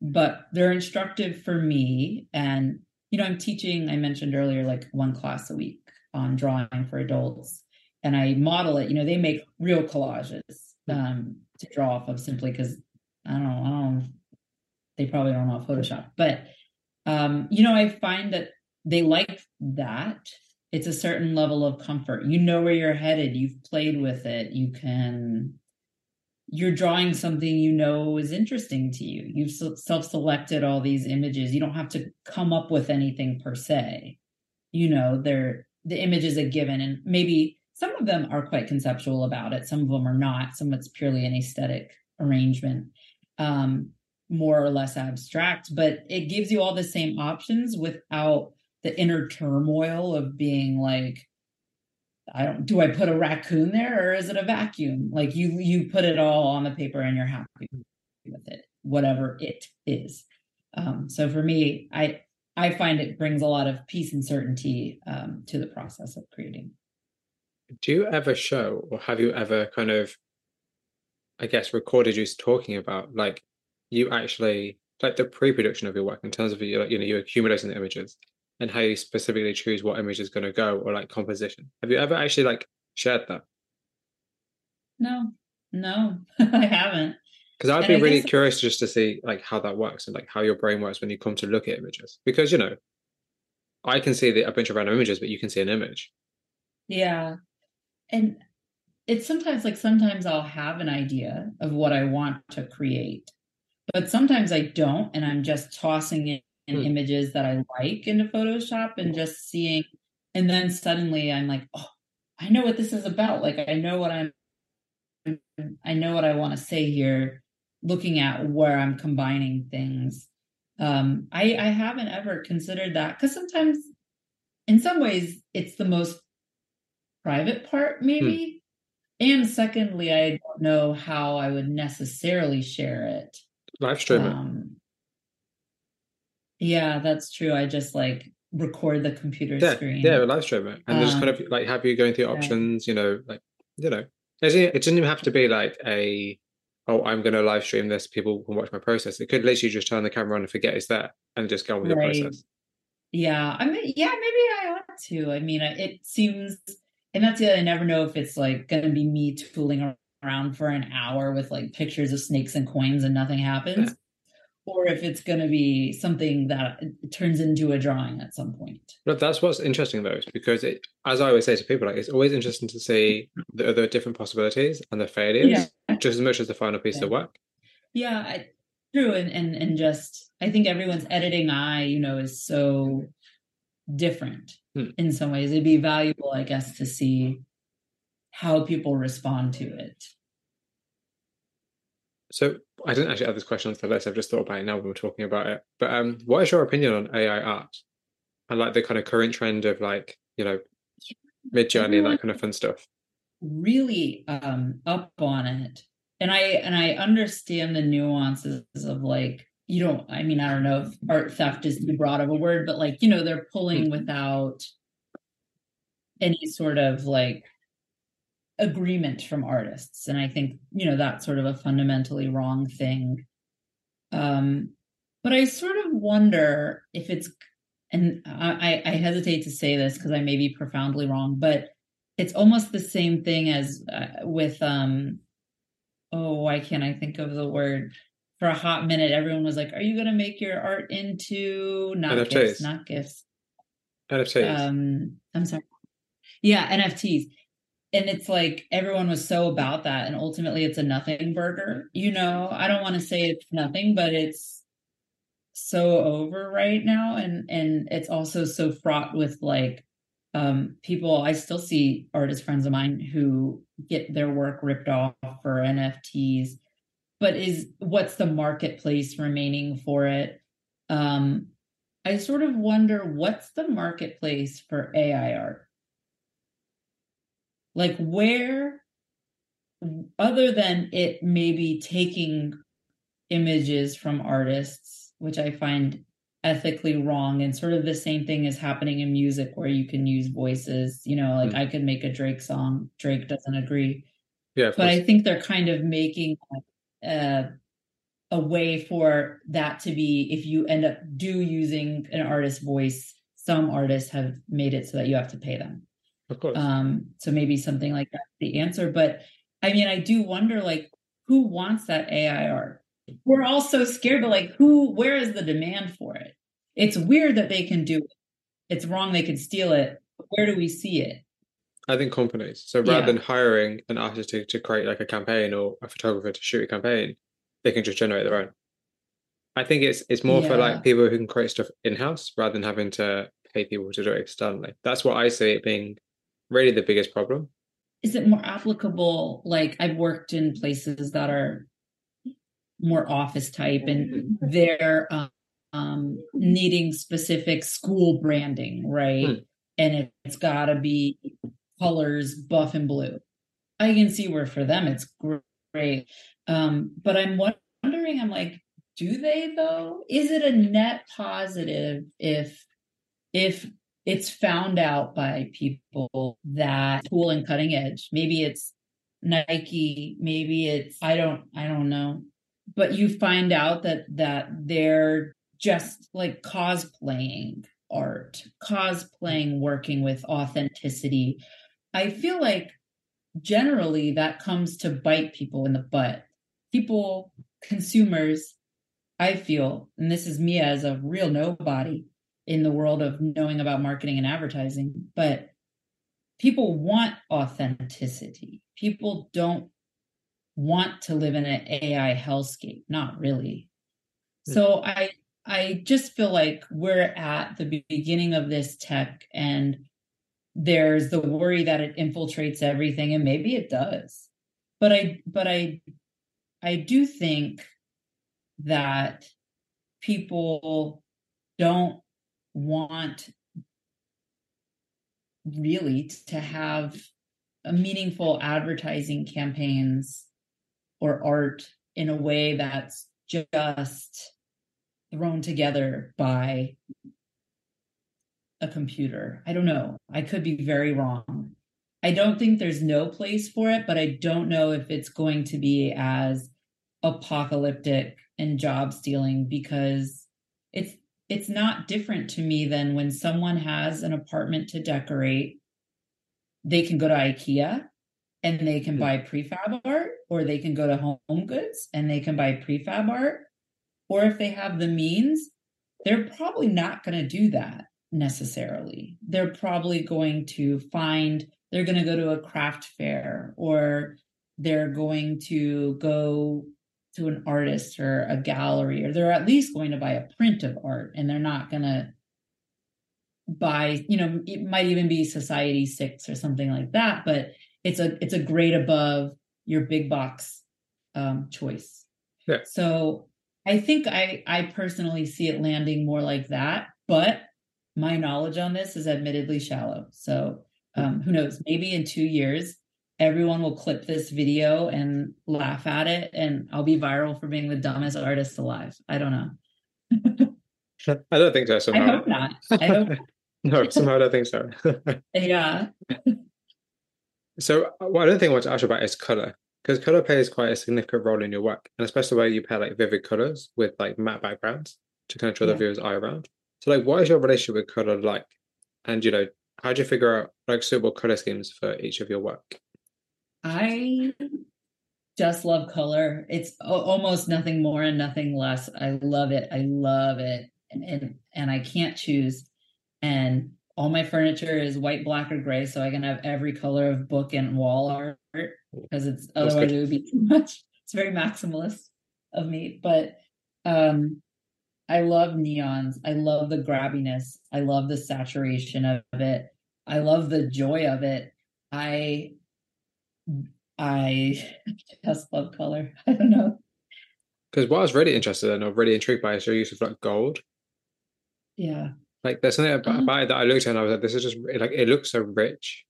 but they're instructive for me and you know i'm teaching i mentioned earlier like one class a week on drawing for adults and i model it. You know they make real collages um to draw off of simply because I don't know, I don't they probably don't know Photoshop. But um, you know, I find that they like that. It's a certain level of comfort. You know where you're headed. You've played with it. You can you're drawing something you know is interesting to you. You've self-selected all these images. You don't have to come up with anything per se. You know, they're the image is a given and maybe some of them are quite conceptual about it some of them are not some of it's purely an aesthetic arrangement um, more or less abstract but it gives you all the same options without the inner turmoil of being like I don't do I put a raccoon there or is it a vacuum? Like you you put it all on the paper and you're happy with it, whatever it is. Um, so for me, I I find it brings a lot of peace and certainty um, to the process of creating. Do you ever show or have you ever kind of I guess recorded you talking about like you actually like the pre-production of your work in terms of you you know you're accumulating the images and how you specifically choose what image is going to go or like composition. Have you ever actually like shared that? No, no, I haven't. Because I'd and be I really guess... curious just to see like how that works and like how your brain works when you come to look at images. Because you know, I can see the, a bunch of random images, but you can see an image. Yeah, and it's sometimes like sometimes I'll have an idea of what I want to create, but sometimes I don't, and I'm just tossing it and mm. images that I like into Photoshop and just seeing and then suddenly I'm like, oh, I know what this is about. Like I know what I'm I know what I want to say here, looking at where I'm combining things. Um, I, I haven't ever considered that because sometimes in some ways it's the most private part, hmm. maybe. And secondly, I don't know how I would necessarily share it. Live stream um, it. Yeah, that's true. I just like record the computer yeah, screen. Yeah, live stream it. And um, just kind of um, like have you going through options, you know, like, you know, it doesn't even have to be like a, oh, I'm going to live stream this. People can watch my process. It could literally just turn the camera on and forget it's there and just go on with right. your process. Yeah. I mean, yeah, maybe I ought to. I mean, it seems, and that's it. I never know if it's like going to be me tooling around for an hour with like pictures of snakes and coins and nothing happens. Yeah or if it's going to be something that turns into a drawing at some point. But that's what's interesting though, because it, as I always say to people, like it's always interesting to see the other different possibilities and the failures, yeah. just as much as the final piece yeah. of work. Yeah, I, true, and and and just I think everyone's editing eye, you know, is so different hmm. in some ways. It'd be valuable, I guess, to see how people respond to it. So I didn't actually add this question onto the list. I've just thought about it now when we're talking about it. But um, what is your opinion on AI art and like the kind of current trend of like you know Midjourney and that kind of fun stuff? Really um, up on it, and I and I understand the nuances of like you don't. I mean, I don't know if art theft is too broad of a word, but like you know they're pulling mm-hmm. without any sort of like agreement from artists. And i think you know that's sort of a fundamentally wrong thing. Um but i sort of wonder if it's and i i hesitate to say this because i may be profoundly wrong but it's almost the same thing as uh, with um oh why can't i think of the word? For a hot minute everyone was like are you going to make your art into not NFTs. gifts not gifts? NFTs. um i'm sorry. Yeah nfts and it's like everyone was so about that and ultimately it's a nothing burger you know? I don't want to say it's nothing but it's so over right now and and it's also so fraught with like um people i still see artist friends of mine who get their work ripped off for nfts but is what's the marketplace remaining for it? Um i sort of wonder what's the marketplace for ai art like where other than it maybe taking images from artists which i find ethically wrong and sort of the same thing is happening in music where you can use voices you know like mm. i could make a drake song drake doesn't agree. Yeah but i think they're kind of making a, a way for that to be if you end up do using an artist's voice some artists have made it so that you have to pay them of course. Um, so maybe something like that's the answer. But I mean, I do wonder like who wants that AI art? We're all so scared, but like who where is the demand for it? It's weird that they can do it. It's wrong they could steal it. Where do we see it? I think companies. So rather yeah. than hiring an artist to, to create like a campaign or a photographer to shoot a campaign, they can just generate their own. I think it's it's more yeah. for like people who can create stuff in house rather than having to pay people to do it externally. That's what I see it being really the biggest problem? Is it more applicable? Like I've worked in places that are more office type and they're um, needing specific school branding, right? Hmm. And it, it's got to be colors buff and blue. I can see where for them it's great. Um, but I'm wondering, I'm like, do they though? Is it a net positive if if it's found out by people that cool and cutting edge? Maybe it's Nike, maybe it's I don't I don't know. But you find out that that they're just like cosplaying art, cosplaying working with authenticity. I feel like generally that comes to bite people in the butt. People, consumers, I feel, and this is me as a real nobody in the world of knowing about marketing and advertising, but people want authenticity. People don't want to live in an AI hellscape, not really. Hmm. So I I just feel like we're at the beginning of this tech and there's the worry that it infiltrates everything and maybe it does. But I but I I do think that people don't want really to have a meaningful advertising campaigns or art in a way that's just thrown together by a computer. I don't know. I could be very wrong. I don't think there's no place for it, but I don't know if it's going to be as apocalyptic and job stealing because it's it's not different to me than when someone has an apartment to decorate they can go to IKEA and they can hmm. buy prefab art or they can go to home goods and they can buy prefab art. Or if they have the means they're probably not going to do that necessarily. They're probably going to find they're going to go to a craft fair or they're going to go to an artist or a gallery or they're at least going to buy a print of art and they're not going to buy you know it might even be Society6 or something like that but it's a it's a grade above your big box um, choice. Yeah. so i think i i personally see it landing more like that but my knowledge on this is admittedly shallow. So um, who knows? Maybe in two years everyone will clip this video and laugh at it and I'll be viral for being the dumbest artist alive. I don't know. I don't think so. Somehow. I hope not. I hope no, somehow I don't think so. yeah. so what other thing I want to ask you about is color. Because color plays quite a significant role in your work, and especially where you pair like vivid colors with like matte backgrounds to kind of draw yeah. the viewer's eye around. So like what is your relationship with color like? And you know, how do you figure out like suitable color schemes for each of your work? I just love color. It's almost nothing more and nothing less. I love it. I love it. And, and and I can't choose. And all my furniture is white, black, or gray, so I can have every color of book and wall art because it's otherwise it would be too much. It's very maximalist of me. But um I love neons. I love the grabbiness. I love the saturation of it. I love the joy of it. I I just love color. I don't know. Because what I was really interested in or really intrigued by is your use of like gold. Yeah. Like there's something about, uh-huh. about it that I looked at and I was like, this is just like it looks so rich.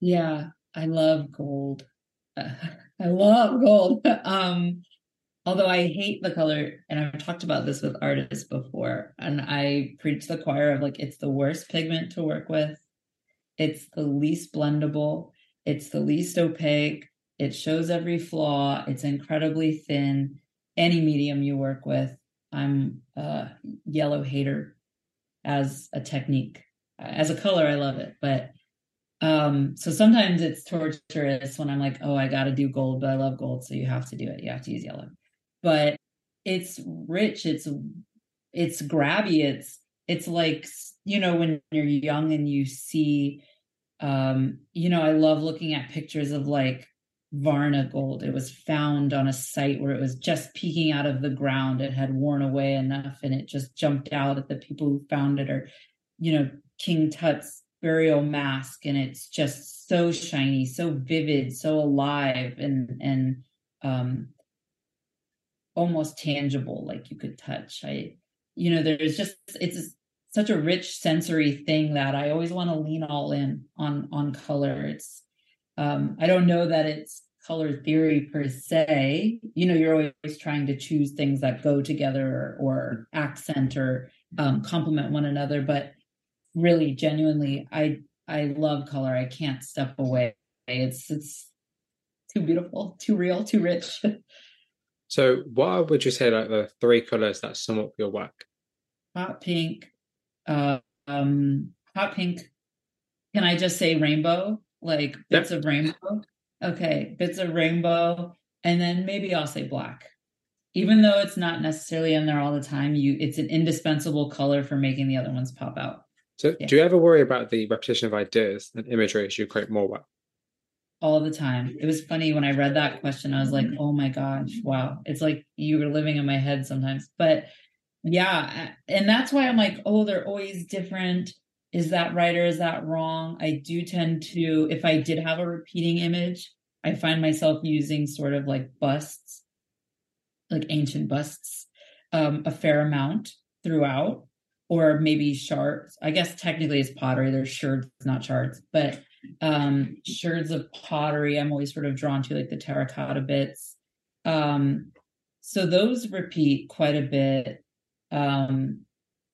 Yeah, I love gold. I love gold. um, although I hate the color, and I've talked about this with artists before, and I preach the choir of like it's the worst pigment to work with. It's the least blendable. It's the least opaque. It shows every flaw. It's incredibly thin. Any medium you work with, I'm a yellow hater as a technique. As a color, I love it. But um, so sometimes it's torturous when I'm like, oh, I got to do gold, but I love gold. So you have to do it. You have to use yellow. But it's rich. It's, it's grabby. It's, it's like, you know, when you're young and you see um, you know, I love looking at pictures of like Varna gold. It was found on a site where it was just peeking out of the ground. It had worn away enough and it just jumped out at the people who found it, or, you know, King Tut's burial mask. And it's just so shiny, so vivid, so alive and, and, um, almost tangible, like you could touch. I, you know, there's just it's such a rich sensory thing that I always want to lean all in on on color. It's um, I don't know that it's color theory per se. You know, you're always trying to choose things that go together or, or accent or um, complement one another. But really, genuinely, I I love color. I can't step away. It's it's too beautiful, too real, too rich. so, what would you say like the three colors that sum up your work? Hot pink, uh, um, hot pink. Can I just say rainbow? Like bits yep. of rainbow. Okay, bits of rainbow, and then maybe I'll say black. Even though it's not necessarily in there all the time, you it's an indispensable color for making the other ones pop out. So, yeah. do you ever worry about the repetition of ideas and imagery as you create more work? All the time. It was funny when I read that question. I was like, "Oh my gosh, wow!" It's like you were living in my head sometimes. But yeah, and that's why I'm like, "Oh, they're always different." Is that right or is that wrong? I do tend to, if I did have a repeating image, I find myself using sort of like busts, like ancient busts, um, a fair amount throughout or maybe shards. I guess technically it's pottery. There's shards, not shards, but um, shards of pottery. I'm always sort of drawn to like the terracotta bits. Um, so those repeat quite a bit. Um,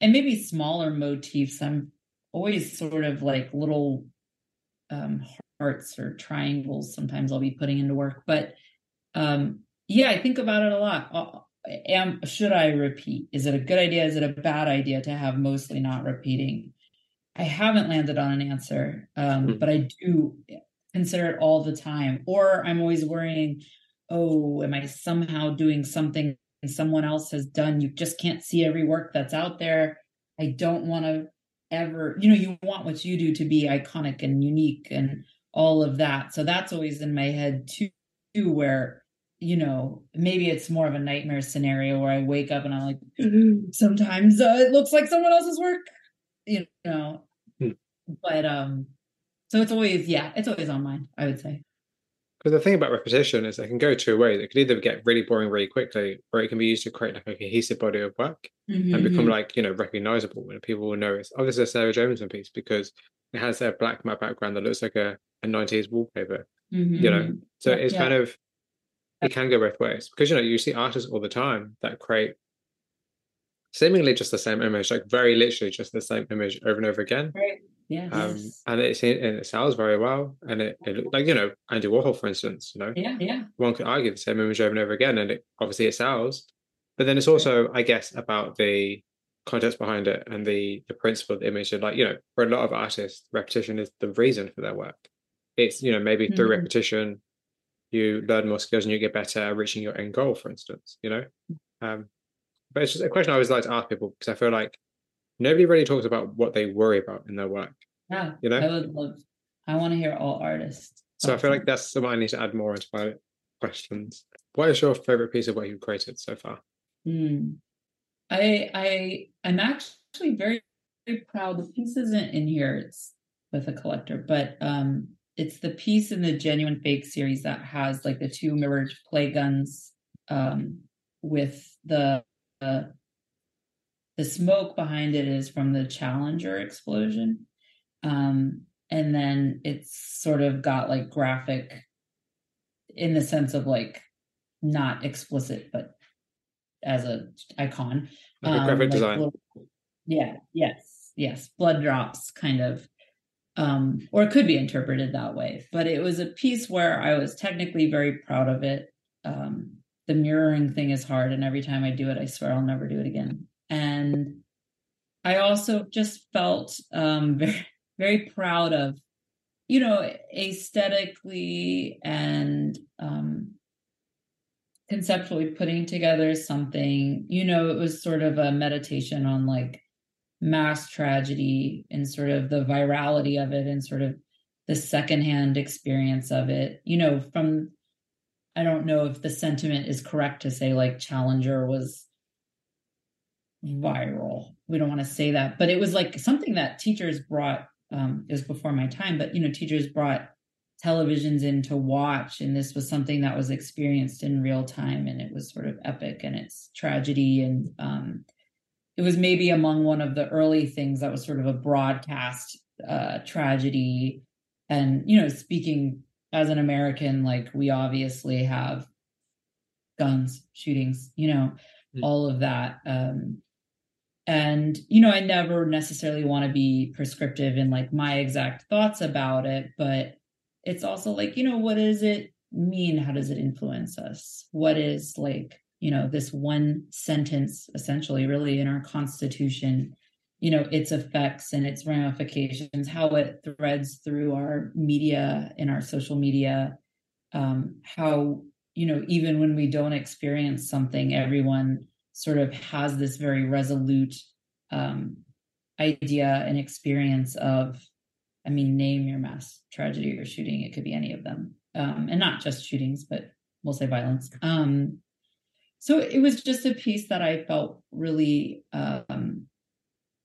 and maybe smaller motifs. I'm always sort of like little um, hearts or triangles. Sometimes I'll be putting into work, but um, yeah, I think about it a lot. Uh, am should I repeat? Is it a good idea? Is it a bad idea to have mostly not repeating? I haven't landed on an answer, um, mm-hmm. but I do consider it all the time. Or I'm always worrying, oh, am I somehow doing something someone else has done? You just can't see every work that's out there. I don't want to ever, you know, you want what you do to be iconic and unique and all of that. So that's always in my head too, where you know, maybe it's more of a nightmare scenario where I wake up and I'm like, sometimes uh, it looks like someone else's work, you know. Hmm. But um, so it's always yeah, it's always on mine. I would say. Because the thing about repetition is it can go two ways. It could either get really boring really quickly, or it can be used to create like a cohesive body of work mm-hmm. and become mm-hmm. like you know recognizable when people will know it's this is a Sarah Jamison piece because it has a black matte background that looks like a, a 90s wallpaper. Mm-hmm. You know, so yeah, it's yeah. kind of it can go both ways because you know you see artists all the time that create seemingly just the same image, like very literally just the same image over and over again. Right. Yeah. Um, and it and it sells very well, and it, it like you know Andy Warhol, for instance, you know, yeah, yeah. One could argue the same image over and over again, and it obviously it sells. But then it's also, I guess, about the context behind it and the the principle of the image. And like you know, for a lot of artists, repetition is the reason for their work. It's you know maybe through mm-hmm. repetition you learn more skills and you get better at reaching your end goal, for instance, you know? Um, but it's just a question I always like to ask people because I feel like nobody really talks about what they worry about in their work. Yeah. You know? I would love, I want to hear all artists. So I feel like that's something I need to add more into my questions. What is your favorite piece of what you've created so far? Hmm. I I I'm actually very very proud. The piece isn't in here. It's with a collector, but um it's the piece in the genuine fake series that has like the two mirrored play guns um, with the uh, the smoke behind it is from the challenger explosion um, and then it's sort of got like graphic in the sense of like not explicit but as a icon like um, graphic like design little, yeah yes yes blood drops kind of um, or it could be interpreted that way. But it was a piece where I was technically very proud of it. Um, the mirroring thing is hard, and every time I do it, I swear I'll never do it again. And I also just felt um, very, very proud of, you know, aesthetically and um, conceptually putting together something. You know, it was sort of a meditation on like mass tragedy and sort of the virality of it and sort of the secondhand experience of it you know from i don't know if the sentiment is correct to say like challenger was viral we don't want to say that but it was like something that teachers brought um it was before my time but you know teachers brought televisions in to watch and this was something that was experienced in real time and it was sort of epic and it's tragedy and um it was maybe among one of the early things that was sort of a broadcast uh, tragedy. And, you know, speaking as an American, like we obviously have guns, shootings, you know, mm. all of that. Um, and, you know, I never necessarily want to be prescriptive in like my exact thoughts about it, but it's also like, you know, what does it mean? How does it influence us? What is like, you know, this one sentence essentially really in our constitution, you know, its effects and its ramifications, how it threads through our media and our social media, um, how, you know, even when we don't experience something, everyone sort of has this very resolute um, idea and experience of I mean, name your mass tragedy or shooting. It could be any of them. Um, and not just shootings, but we'll say violence. Um, so it was just a piece that I felt really um,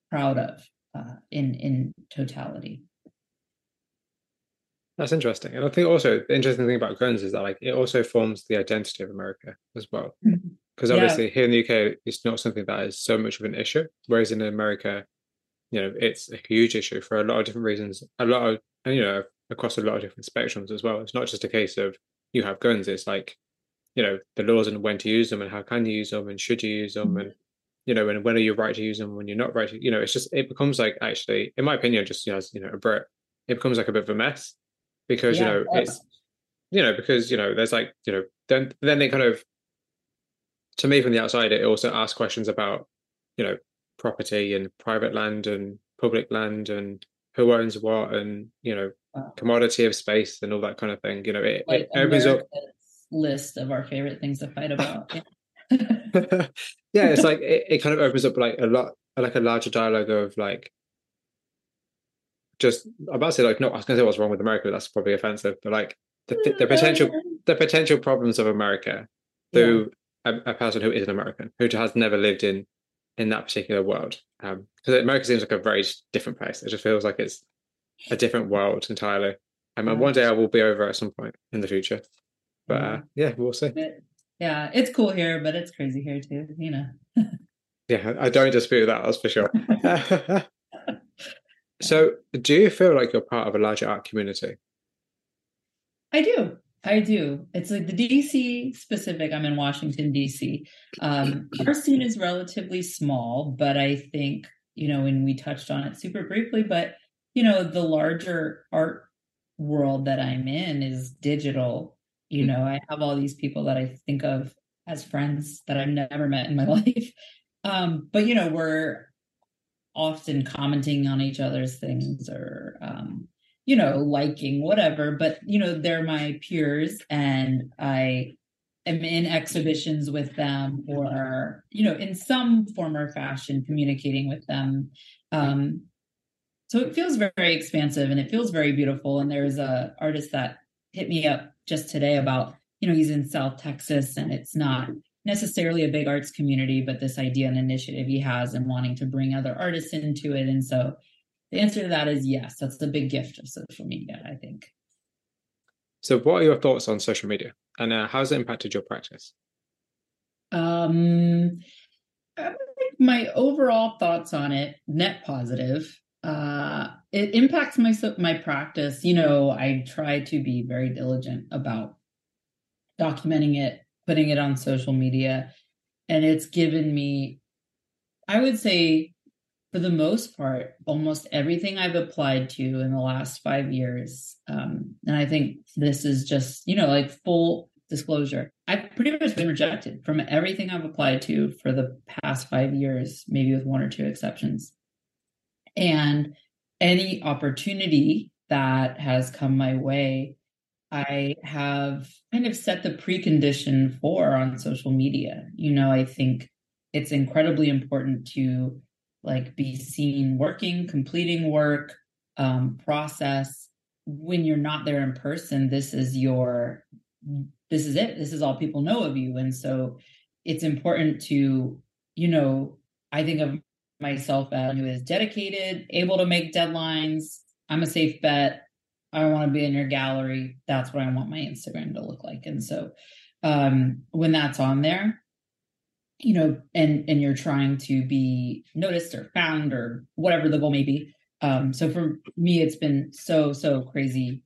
proud of uh, in in totality. That's interesting, and I think also the interesting thing about guns is that like it also forms the identity of America as well. Because mm-hmm. obviously yeah. here in the UK, it's not something that is so much of an issue, whereas in America, you know it's a huge issue for a lot of different reasons a lot of and you know across a lot of different spectrums as well it's not just a case of you have guns it's like you know the laws and when to use them and how can you use them and should you use them and you know and when are you right to use them when you're not right to, you know it's just it becomes like actually in my opinion just you know, as you know a Brit it becomes like a bit of a mess because yeah, you know it's you know because you know there's like you know then then they kind of to me from the outside it also asks questions about you know property and private land and public land and who owns what and you know wow. commodity of space and all that kind of thing you know it, like it opens up list of our favorite things to fight about yeah it's like it, it kind of opens up like a lot like a larger dialogue of like just I'm about to say like no I was gonna say what's wrong with America that's probably offensive but like the, the, the potential the potential problems of America through. A, a, person who is an American who has never lived in in that particular world. Because um, America seems like a very different place. It just feels like it's a different world entirely. Um, and one day I will be over at some point in the future. But uh, yeah, we'll see. Yeah, it's cool here, but it's crazy here too, you know. yeah, I don't dispute that, that's for sure. so, do you feel like you're part of a larger art community? I do. I do. It's like the DC specific. I'm in Washington, DC. Um, our scene is relatively small, but I think, you know, and we touched on it super briefly, but, you know, the larger art world that I'm in is digital. You know, I have all these people that I think of as friends that I've never met in my life. Um, but, you know, we're often commenting on each other's things or, um, you know, liking whatever, but you know, they're my peers and I am in exhibitions with them or, you know, in some form or fashion communicating with them. Um, so it feels very expansive and it feels very beautiful. And there's a artist that hit me up just today about, you know, he's in South Texas and it's not necessarily a big arts community, but this idea and initiative he has and wanting to bring other artists into it. And so the answer to that is yes. That's the big gift of social media, I think. So, what are your thoughts on social media, and uh, how has it impacted your practice? Um, my overall thoughts on it, net positive. Uh, it impacts my my practice. You know, I try to be very diligent about documenting it, putting it on social media, and it's given me, I would say, for the most part, almost everything I've applied to in the last five years, um, and I think this is just, you know, like full disclosure, I've pretty much been rejected from everything I've applied to for the past five years, maybe with one or two exceptions. And any opportunity that has come my way, I have kind of set the precondition for on social media. You know, I think it's incredibly important to like be seen working, completing work, um, process. When you're not there in person, this is your, this is it. This is all people know of you. And so it's important to, you know, I think of myself as who is dedicated, able to make deadlines. I'm a safe bet. I want to be in your gallery. That's what I want my Instagram to look like. And so um, when that's on there, you know, and and you're trying to be noticed or found or whatever the goal may be. Um, so for me, it's been so so crazy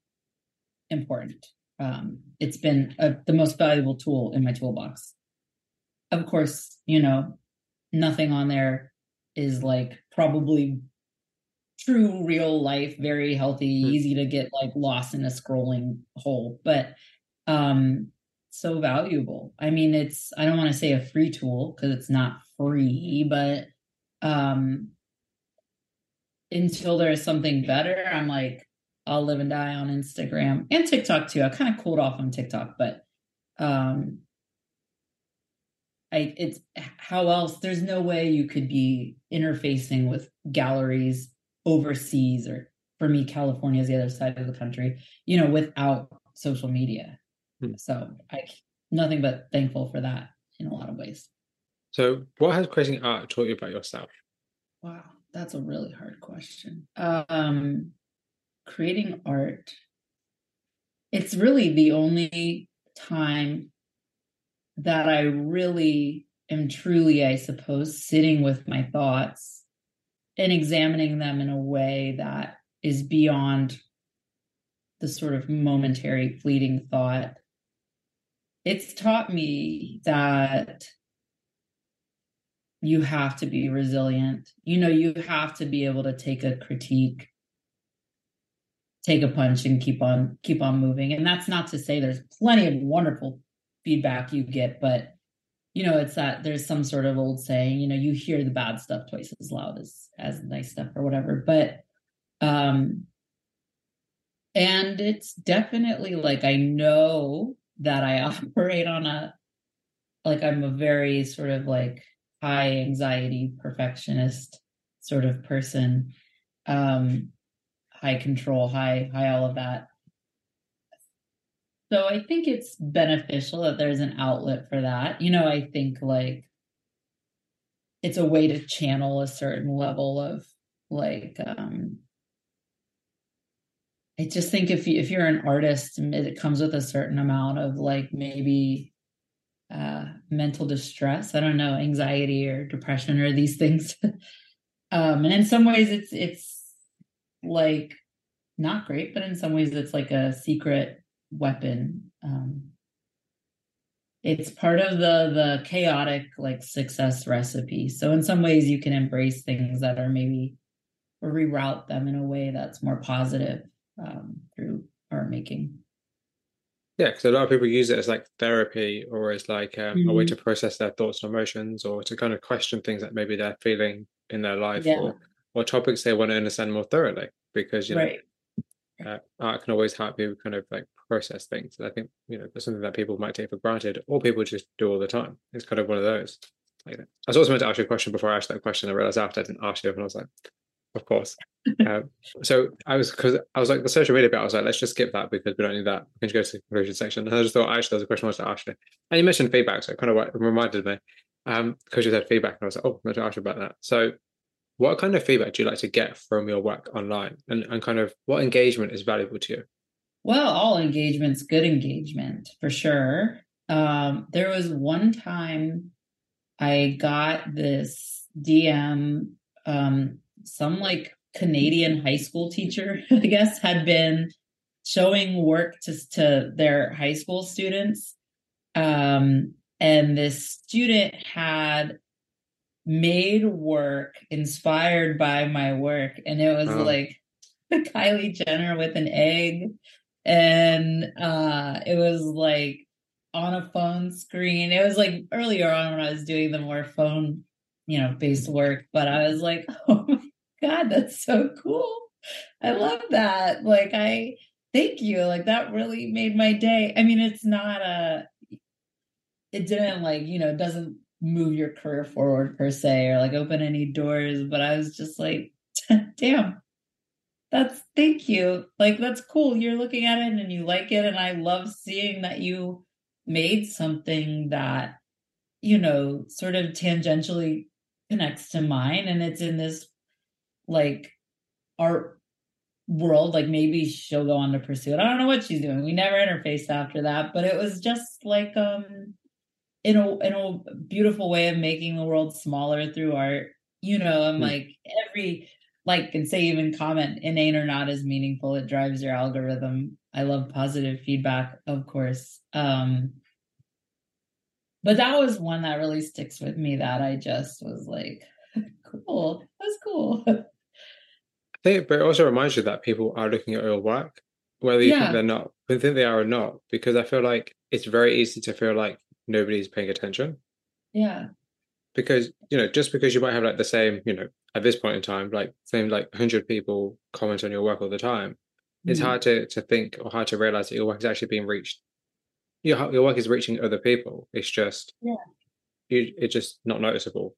important. Um, it's been a, the most valuable tool in my toolbox. Of course, you know, nothing on there is like probably true real life very healthy mm. easy to get like lost in a scrolling hole but um so valuable i mean it's i don't want to say a free tool because it's not free but um until there's something better i'm like i'll live and die on instagram and tiktok too i kind of cooled off on tiktok but um I, it's how else there's no way you could be interfacing with galleries overseas or for me california is the other side of the country you know without social media. So i nothing but thankful for that in a lot of ways. So what has creating art taught you about yourself? Wow that's a really hard question. Um creating art it's really the only time that i really am truly i suppose sitting with my thoughts and examining them in a way that is beyond the sort of momentary fleeting thought it's taught me that you have to be resilient you know you have to be able to take a critique take a punch and keep on keep on moving and that's not to say there's plenty of wonderful feedback you get but you know, it's that there's some sort of old saying, you know, you hear the bad stuff twice as loud as as nice stuff or whatever. But um and it's definitely like I know that I operate on a like I'm a very sort of like high anxiety perfectionist sort of person. Um high control, high high all of that. So I think it's beneficial that there's an outlet for that. You know, I think like it's a way to channel a certain level of like um I just think if you if you're an artist it comes with a certain amount of like maybe uh mental distress, I don't know, anxiety or depression or these things. um and in some ways it's it's like not great, but in some ways it's like a secret weapon. Um, it's part of the the chaotic like success recipe. So in some ways, you can embrace things that are maybe reroute them in a way that's more positive um, through art making. Yeah, because a lot of people use it as like therapy or as like um, mm-hmm. a way mm-hmm. to process their thoughts and emotions or to kind of question things that maybe they're feeling in their life yeah. or, or topics they want to understand more thoroughly because you know right uh, art can always help you kind of like process things. And I think you know that's something that people might take for granted, or people just do all the time. It's kind of one of those. Like. I was also meant to ask you a question before I asked that question. I realized after I didn't ask you, and I was like, of course. um, so I was because I was like the social media bit. I was like, let's just skip that because we don't need that. We can just go to the conclusion section. And I just thought actually there's a question I wanted to ask you. And you mentioned feedback, so it kind of reminded me um because you said feedback, and I was like, oh, I'm going to ask you about that. So what kind of feedback do you like to get from your work online and, and kind of what engagement is valuable to you? Well, all engagement's good engagement for sure. Um, there was one time I got this DM, um, some like Canadian high school teacher, I guess, had been showing work to, to their high school students. Um, and this student had made work inspired by my work and it was oh. like Kylie Jenner with an egg and uh it was like on a phone screen it was like earlier on when I was doing the more phone you know based work but I was like oh my god that's so cool. I love that. Like I thank you. Like that really made my day. I mean it's not a it didn't like you know doesn't move your career forward per se or like open any doors but i was just like damn. That's thank you. Like that's cool. You're looking at it and you like it and i love seeing that you made something that you know sort of tangentially connects to mine and it's in this like art world like maybe she'll go on to pursue it i don't know what she's doing we never interfaced after that but it was just like um in a in a beautiful way of making the world smaller through art. You know, I'm mm. like every like and say even comment inane or not is meaningful. It drives your algorithm. I love positive feedback, of course. Um but that was one that really sticks with me that I just was like, cool. That's cool. Think but it also reminds you that people are looking at your work, whether you yeah. think they're not, whether think they are or not, because I feel like it's very easy to feel like nobody's paying attention. Yeah. Because, you know, just because you might have like the same, you know, at this point in time, like same like hundred people comment on your work all the time, mm-hmm. it's hard to to think or hard to realize that your work is actually being reached. Your your work is reaching other people. It's just yeah, you, it's just not noticeable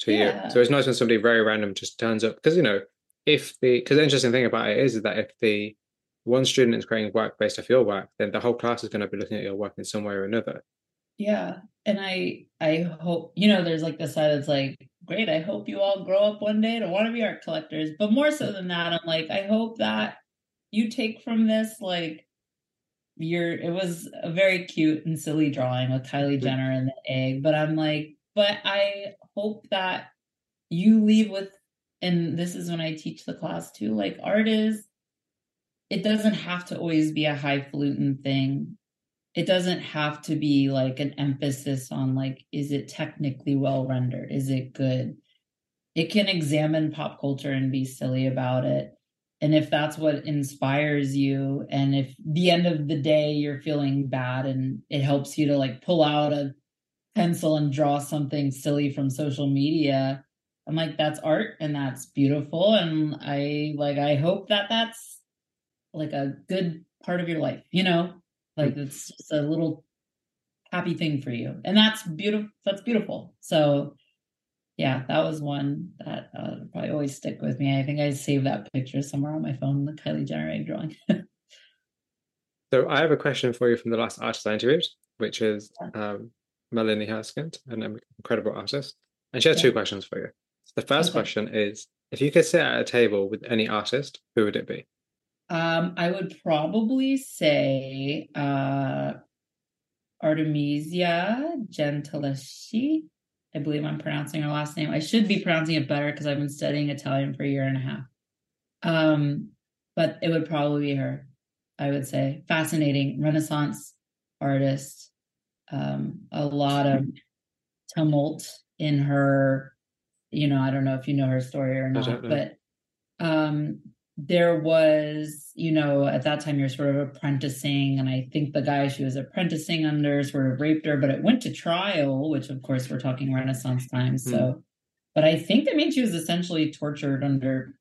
to yeah. you. So it's nice when somebody very random just turns up because you know if the because the interesting thing about it is, is that if the one student is creating work based off your work, then the whole class is going to be looking at your work in some way or another yeah and i i hope you know there's like the side that's like great i hope you all grow up one day to want to be art collectors but more so than that i'm like i hope that you take from this like you're it was a very cute and silly drawing with kylie mm-hmm. jenner and the egg but i'm like but i hope that you leave with and this is when i teach the class too like art is it doesn't have to always be a highfalutin thing. It doesn't have to be like an emphasis on like is it technically well rendered is it good? It can examine pop culture and be silly about it. And if that's what inspires you and if the end of the day you're feeling bad and it helps you to like pull out a pencil and draw something silly from social media i'm like that's art and that's beautiful and i like i hope that that's like a good part of your life you know like it's just a little happy thing for you. And that's beautiful. That's beautiful. So yeah, that was one that uh, probably always stick with me. I think I saved that picture somewhere on my phone, the Kylie Jenner egg drawing. so I have a question for you from the last artist I interviewed, which is um, Melanie Herskind, an incredible artist. And she has yeah. two questions for you. The first okay. question is, if you could sit at a table with any artist, who would it be? Um, I would probably say uh, Artemisia Gentileschi. I believe I'm pronouncing her last name. I should be pronouncing it better because I've been studying Italian for a year and a half. Um, but it would probably be her. I would say fascinating Renaissance artist. Um, a lot of tumult in her. You know, I don't know if you know her story or not, but um, there was, you know, at that time you're sort of apprenticing, and I think the guy she was apprenticing under sort of raped her, but it went to trial, which of course we're talking Renaissance times. Mm. So, but I think that means she was essentially tortured under,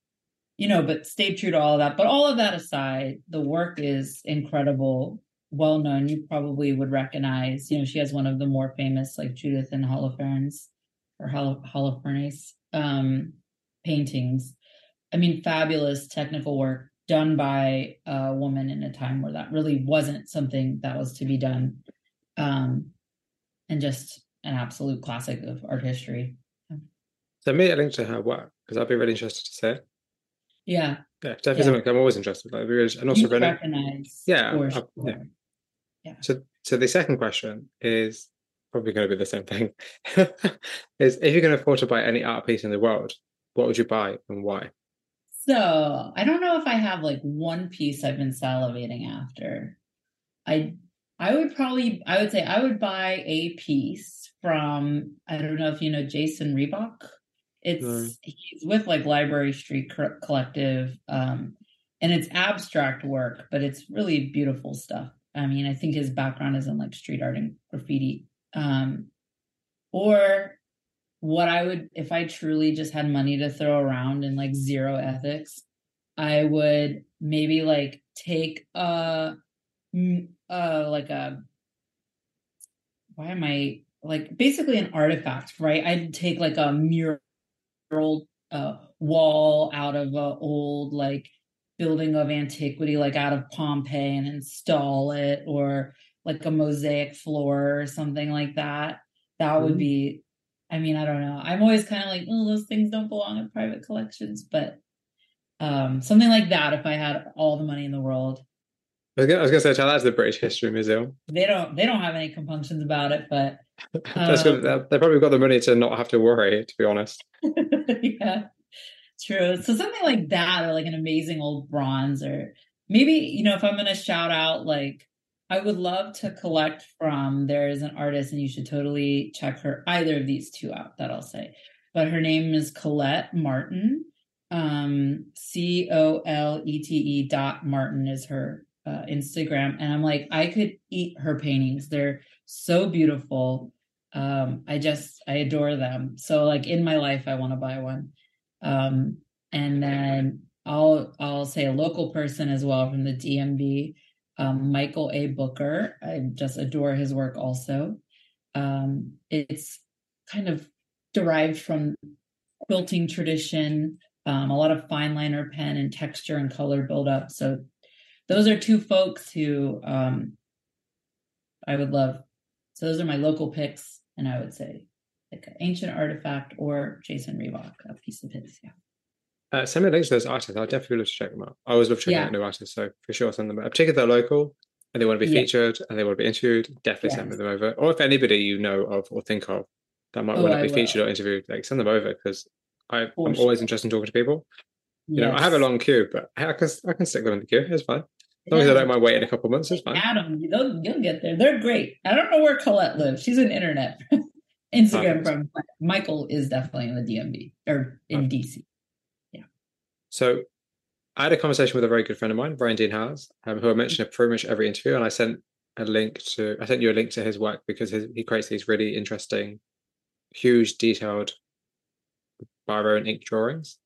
you know, but stayed true to all of that. But all of that aside, the work is incredible, well known. You probably would recognize, you know, she has one of the more famous, like Judith and Holofernes or Holofernes um, paintings I mean, fabulous technical work done by a woman in a time where that really wasn't something that was to be done. Um, and just an absolute classic of art history. So me, a link to her work because I'd be really interested to see it. Yeah. Yeah, definitely yeah. something I'm always interested. Like, and also really, recognize. Yeah, sure. yeah. Yeah. So, so the second question is probably going to be the same thing. is if you can afford to buy any art piece in the world, what would you buy and why? So I don't know if I have like one piece I've been salivating after. I I would probably I would say I would buy a piece from I don't know if you know Jason Revok. It's he's with like Library Street Collective, um, and it's abstract work, but it's really beautiful stuff. I mean, I think his background is in like street art and graffiti. Um, or what I would if I truly just had money to throw around and like zero ethics, I would maybe like take a uh like a why am I like basically an artifact, right? I'd take like a mural uh wall out of a old like building of antiquity like out of Pompeii and install it or like a mosaic floor or something like that. That would mm-hmm. be I mean, I don't know. I'm always kind of like, oh, those things don't belong in private collections, but um, something like that. If I had all the money in the world, I was gonna, say, that's the British History Museum. They don't, they don't have any compunctions about it, but good. Um, They probably got the money to not have to worry, to be honest. yeah, true. So something like that, or like an amazing old bronze, or maybe, you know, if I'm going to shout out, like, I would love to collect from, there is an artist, and you should totally check her, either of these two out, that I'll say. But her name is Colette Martin. Um, C O L E T E dot Martin is her uh, Instagram. And I'm like, I could eat her paintings. They're so beautiful. Um, I just, I adore them. So, like, in my life, I want to buy one. Um, and then I'll I'll say a local person as well from the DMV, um, Michael A. Booker. I just adore his work also. Um, it's kind of derived from quilting tradition, um, a lot of fine liner pen and texture and color buildup. So those are two folks who um, I would love. So those are my local picks, and I would say like an ancient artifact or Jason Revok, a piece of his. Yeah. Uh, send me links to those artists. I'll definitely love to check them out. I always love checking Yeah. out new artists, so for sure send them. out. Particularly if they're local and they want to be Yeah. featured and they want to be interviewed, definitely send Yes. them over. Or if anybody you know of or think of that might Oh, want to I be featured or interviewed, like send them over because I'm For always interested in talking to people. You know, I have a long queue, but I can I can stick them in the queue. It's fine. As long as I don't mind waiting a couple of months, it's fine. Adam, you'll, you'll get there. They're great. I don't know where Colette lives. She's an internet Instagram Perfect. from Michael is definitely in the DMV or in DC. So I had a conversation with a very good friend of mine, Brian Dean Howes, um, who I mentioned in pretty much every interview, and I sent a link to I sent you a link to his work because his, he creates these really interesting, huge, detailed biro and ink drawings.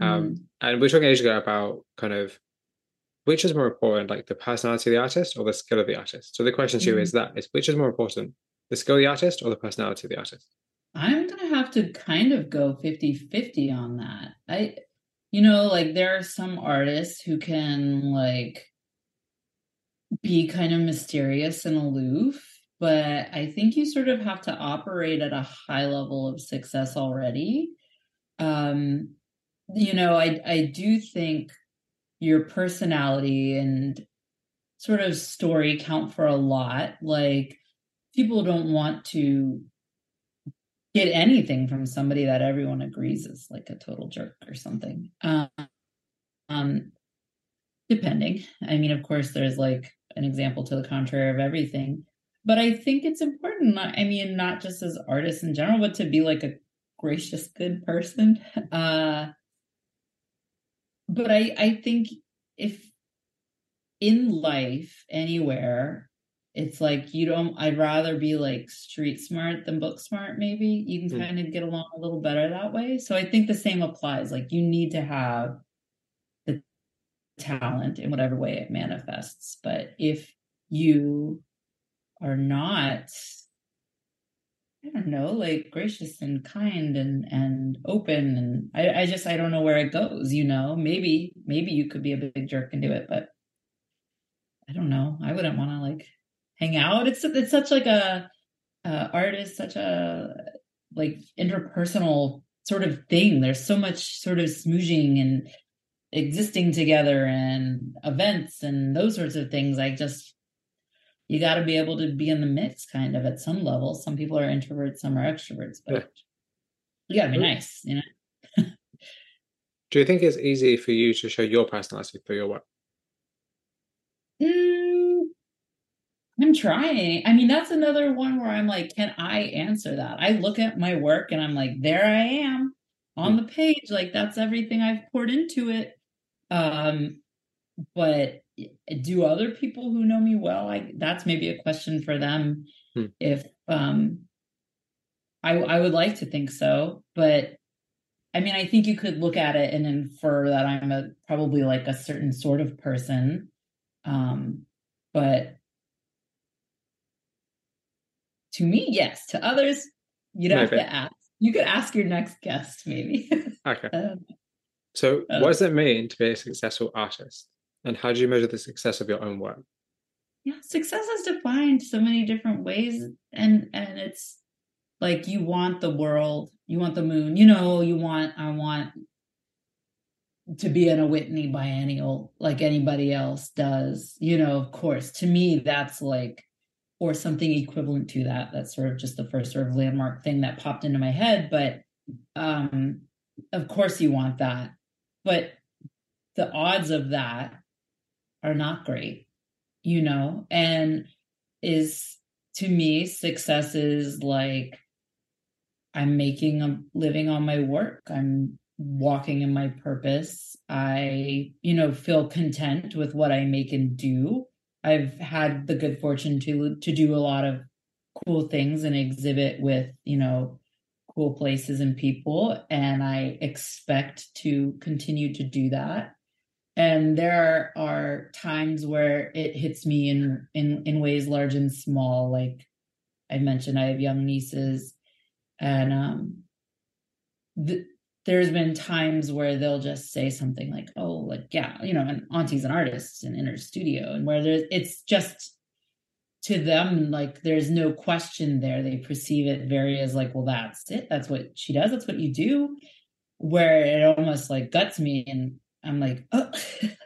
Um, Mm. And we were talking ages ago about kind of which is more important, like the personality of the artist or the skill of the artist. So the question to you Mhm. is that is which is more important, the skill of the artist or the personality of the artist? I'm gonna have to kind of go 50-50 on that. I you know, like there are some artists who can like be kind of mysterious and aloof, but I think you sort of have to operate at a high level of success already. Um, you know, I I do think your personality and sort of story count for a lot. Like people don't want to get anything from somebody that everyone agrees is like a total jerk or something. Um, um depending. I mean, of course there's like an example to the contrary of everything. But I think it's important, not, I mean, not just as artists in general, but to be like a gracious, good person. Uh but I I think if in life anywhere it's like you don't i'd rather be like street smart than book smart maybe. You can Mm. kind of get along a little better that way. So i think the same applies. Like you need to have the talent in whatever way it manifests. But if you are not i don't know like gracious and kind and and open and i i just i don't know where it goes you know? Maybe maybe you could be a big jerk and do it but I don't know. I wouldn't want to like hang out. It's it's such like a uh, art is such a like interpersonal sort of thing. There's so much sort of smooching and existing together and events and those sorts of things. I just you got to be able to be in the mix, kind of at some level. Some people are introverts, some are extroverts, but Yeah. you got to be nice, you know. Do you think it's easy for you to show your personality through your work? Mm, I'm trying. I mean, that's another one where I'm like, can I answer that? I look at my work and I'm like, there I am on the page. Like that's everything I've poured into it. Um, but do other people who know me well, like that's maybe a question for them. Hmm. If um I I would like to think so, but I mean, I think you could look at it and infer that I'm a probably like a certain sort of person. Um, but to me, yes. To others, you'd have Maybe. to ask. You could ask your next guest, maybe. Okay. Um, So, Uh, what does it mean to be a successful artist? And how do you measure the success of your own work? yeah, success is defined so many different ways, and and it's like you want the world, you want the moon, you know, you want. I want to be in a Whitney biennial like anybody else does. You know, of course. To me, that's like or something equivalent to that. That's sort of just the first sort of landmark thing that popped into my head. But um, of course, you want that. But the odds of that are not great, you know, and is to me, success is like I'm making a living on my work. I'm walking in my purpose. I, you know, feel content with what I make and do. I've had the good fortune to to do a lot of cool things and exhibit with, you know, cool places and people and I expect to continue to do that. And there are times where it hits me in in in ways large and small like I mentioned I have young nieces and um there's been times where they'll just say something like, "Oh, like yeah, you know," and Auntie's an artist and in her studio, and where there's it's just to them like there's no question there. They perceive it very as like, "Well, that's it. That's what she does. That's what you do." Where it almost like guts me, and I'm like, "Oh,"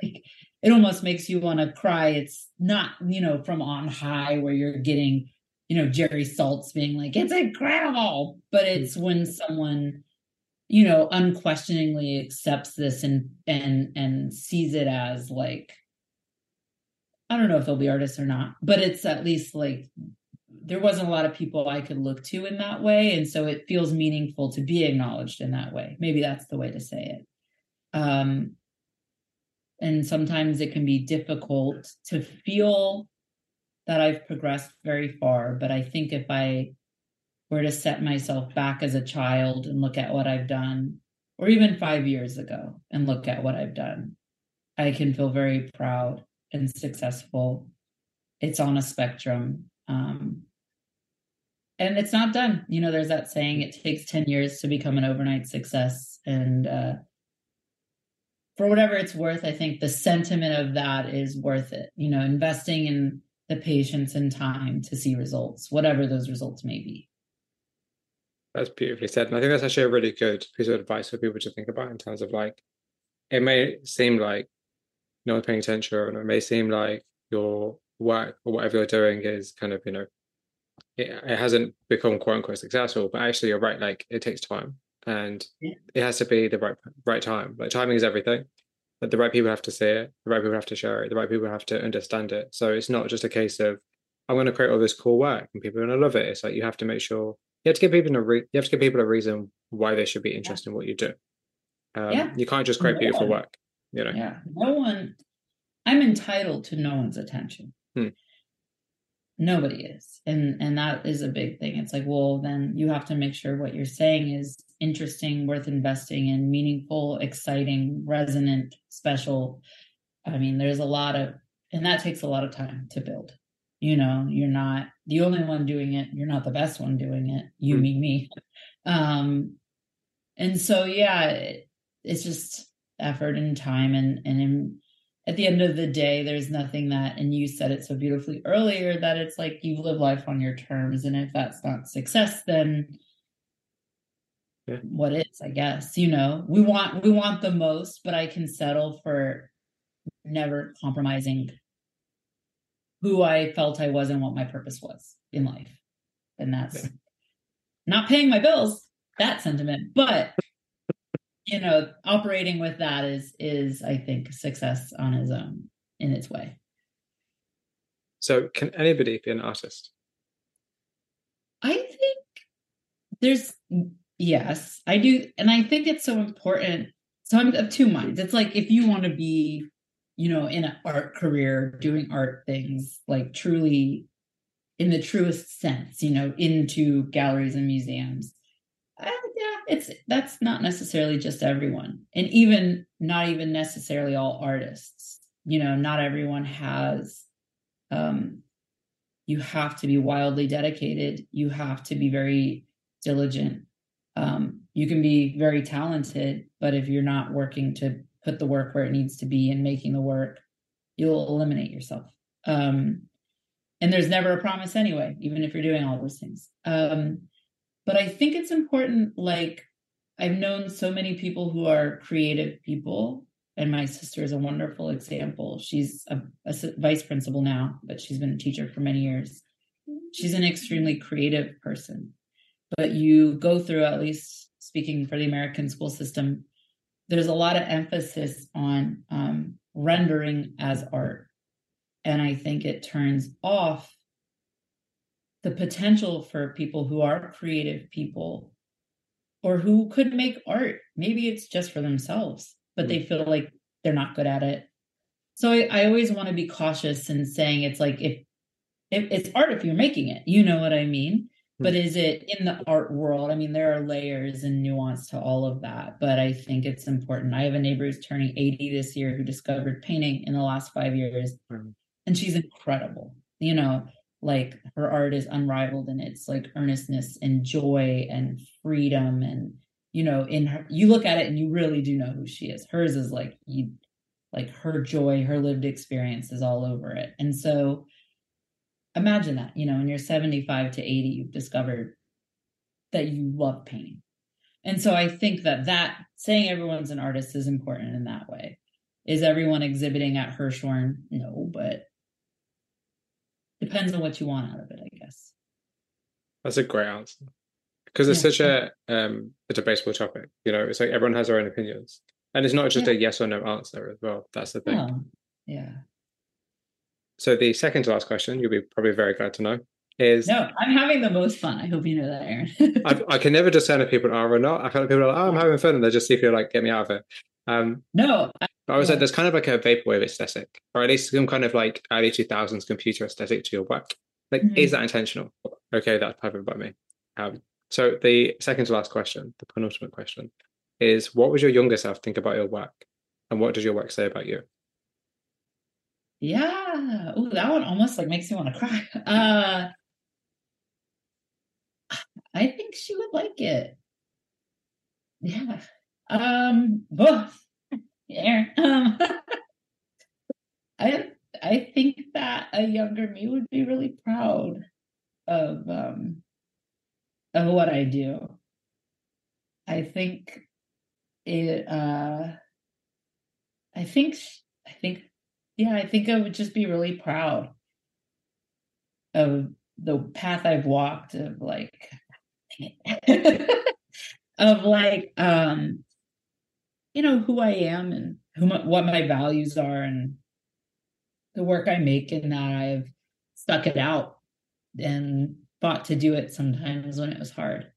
like it almost makes you want to cry. It's not you know from on high where you're getting you know Jerry Saltz being like, "It's incredible," but it's when someone you know unquestioningly accepts this and and and sees it as like i don't know if they'll be artists or not but it's at least like there wasn't a lot of people i could look to in that way and so it feels meaningful to be acknowledged in that way. Maybe that's the way to say it. Um and sometimes it can be difficult to feel that i've progressed very far but i think if i were to set myself back as a child and look at what I've done, or even five years ago and look at what I've done, I can feel very proud and successful. It's on a spectrum. Um, and it's not done. You know, there's that saying it takes 10 years to become an overnight success. And uh, for whatever it's worth, I think the sentiment of that is worth it. You know, investing in the patience and time to see results, whatever those results may be. That's beautifully said. And I think that's actually a really good piece of advice for people to think about in terms of like, it may seem like no one's paying attention, or it may seem like your work or whatever you're doing is kind of, you know, it, it hasn't become quote unquote successful, but actually you're right. Like it takes time and yeah. it has to be the right, right time. Like timing is everything. But the right people have to see it, the right people have to share it, the right people have to understand it. So it's not just a case of, I'm going to create all this cool work and people are going to love it. It's like you have to make sure you have to give people a re- you have to give people a reason why they should be interested yeah. in what you do. Um, yeah. You can't just create no beautiful one. work. You know. Yeah. No one. I'm entitled to no one's attention. Hmm. Nobody is, and and that is a big thing. It's like, well, then you have to make sure what you're saying is interesting, worth investing in, meaningful, exciting, resonant, special. I mean, there's a lot of, and that takes a lot of time to build you know you're not the only one doing it you're not the best one doing it you mm. me me um and so yeah it, it's just effort and time and and in, at the end of the day there's nothing that and you said it so beautifully earlier that it's like you live life on your terms and if that's not success then yeah. what is i guess you know we want we want the most but i can settle for never compromising who I felt I was and what my purpose was in life. And that's yeah. not paying my bills, that sentiment, but you know, operating with that is is I think success on its own in its way. So can anybody be an artist? I think there's yes, I do and I think it's so important. So I'm of two minds. It's like if you want to be you know, in an art career, doing art things, like truly in the truest sense, you know, into galleries and museums. Uh, yeah, it's that's not necessarily just everyone, and even not even necessarily all artists. You know, not everyone has. Um, you have to be wildly dedicated. You have to be very diligent. Um, you can be very talented, but if you're not working to put the work where it needs to be and making the work, you'll eliminate yourself. Um, and there's never a promise anyway, even if you're doing all those things. Um, but I think it's important. Like I've known so many people who are creative people, and my sister is a wonderful example. She's a, a vice principal now, but she's been a teacher for many years. she's an extremely creative person. But you go through, at least speaking for the American school system, there's a lot of emphasis on um, rendering as art. And I think it turns off the potential for people who are creative people or who could make art. Maybe it's just for themselves, but they feel like they're not good at it. So I, I always want to be cautious in saying it's like if, if it's art if you're making it, you know what I mean? But hmm. is it in the art world? I mean, there are layers and nuance to all of that, but I think it's important. I have a neighbor who's turning 80 this year who discovered painting in the last five years, hmm. and she's incredible. You know, like her art is unrivaled in its like earnestness and joy and freedom and you know in her you look at it and you really do know who she is hers is like you like her joy her lived experience is all over it and so imagine that you know when you're 75 to 80 you've discovered that you love painting and so i think that that saying everyone's an artist is important in that way is everyone exhibiting at hirshhorn no but depends on what you want out of it, I guess. That's a great answer because it's yeah. such a um a debatable topic. You know, it's like everyone has their own opinions, and it's not just yeah. a yes or no answer as well. That's the thing. Oh, yeah. So the second to last question, you'll be probably very glad to know, is no, I'm having the most fun. I hope you know that, Aaron. I, I, can never discern if people are or not. I feel like people are like, oh, I'm having fun, and they just see if you're like, get me out of it. Um, no, I, I was like, there's kind of like a vaporwave aesthetic, or at least some kind of like early 2000s computer aesthetic to your work. Like, mm-hmm. is that intentional? Okay, that's perfect by me. Um, so the second to last question, the penultimate question, is what would your younger self think about your work, and what does your work say about you? Yeah, oh, that one almost like makes me want to cry. Uh, I think she would like it. Yeah. Um. Oh, yeah. Um, I I think that a younger me would be really proud of um of what I do. I think it uh I think I think yeah, I think I would just be really proud of the path I've walked of like of like um you know who I am and who my, what my values are and the work I make and that I've stuck it out and fought to do it sometimes when it was hard.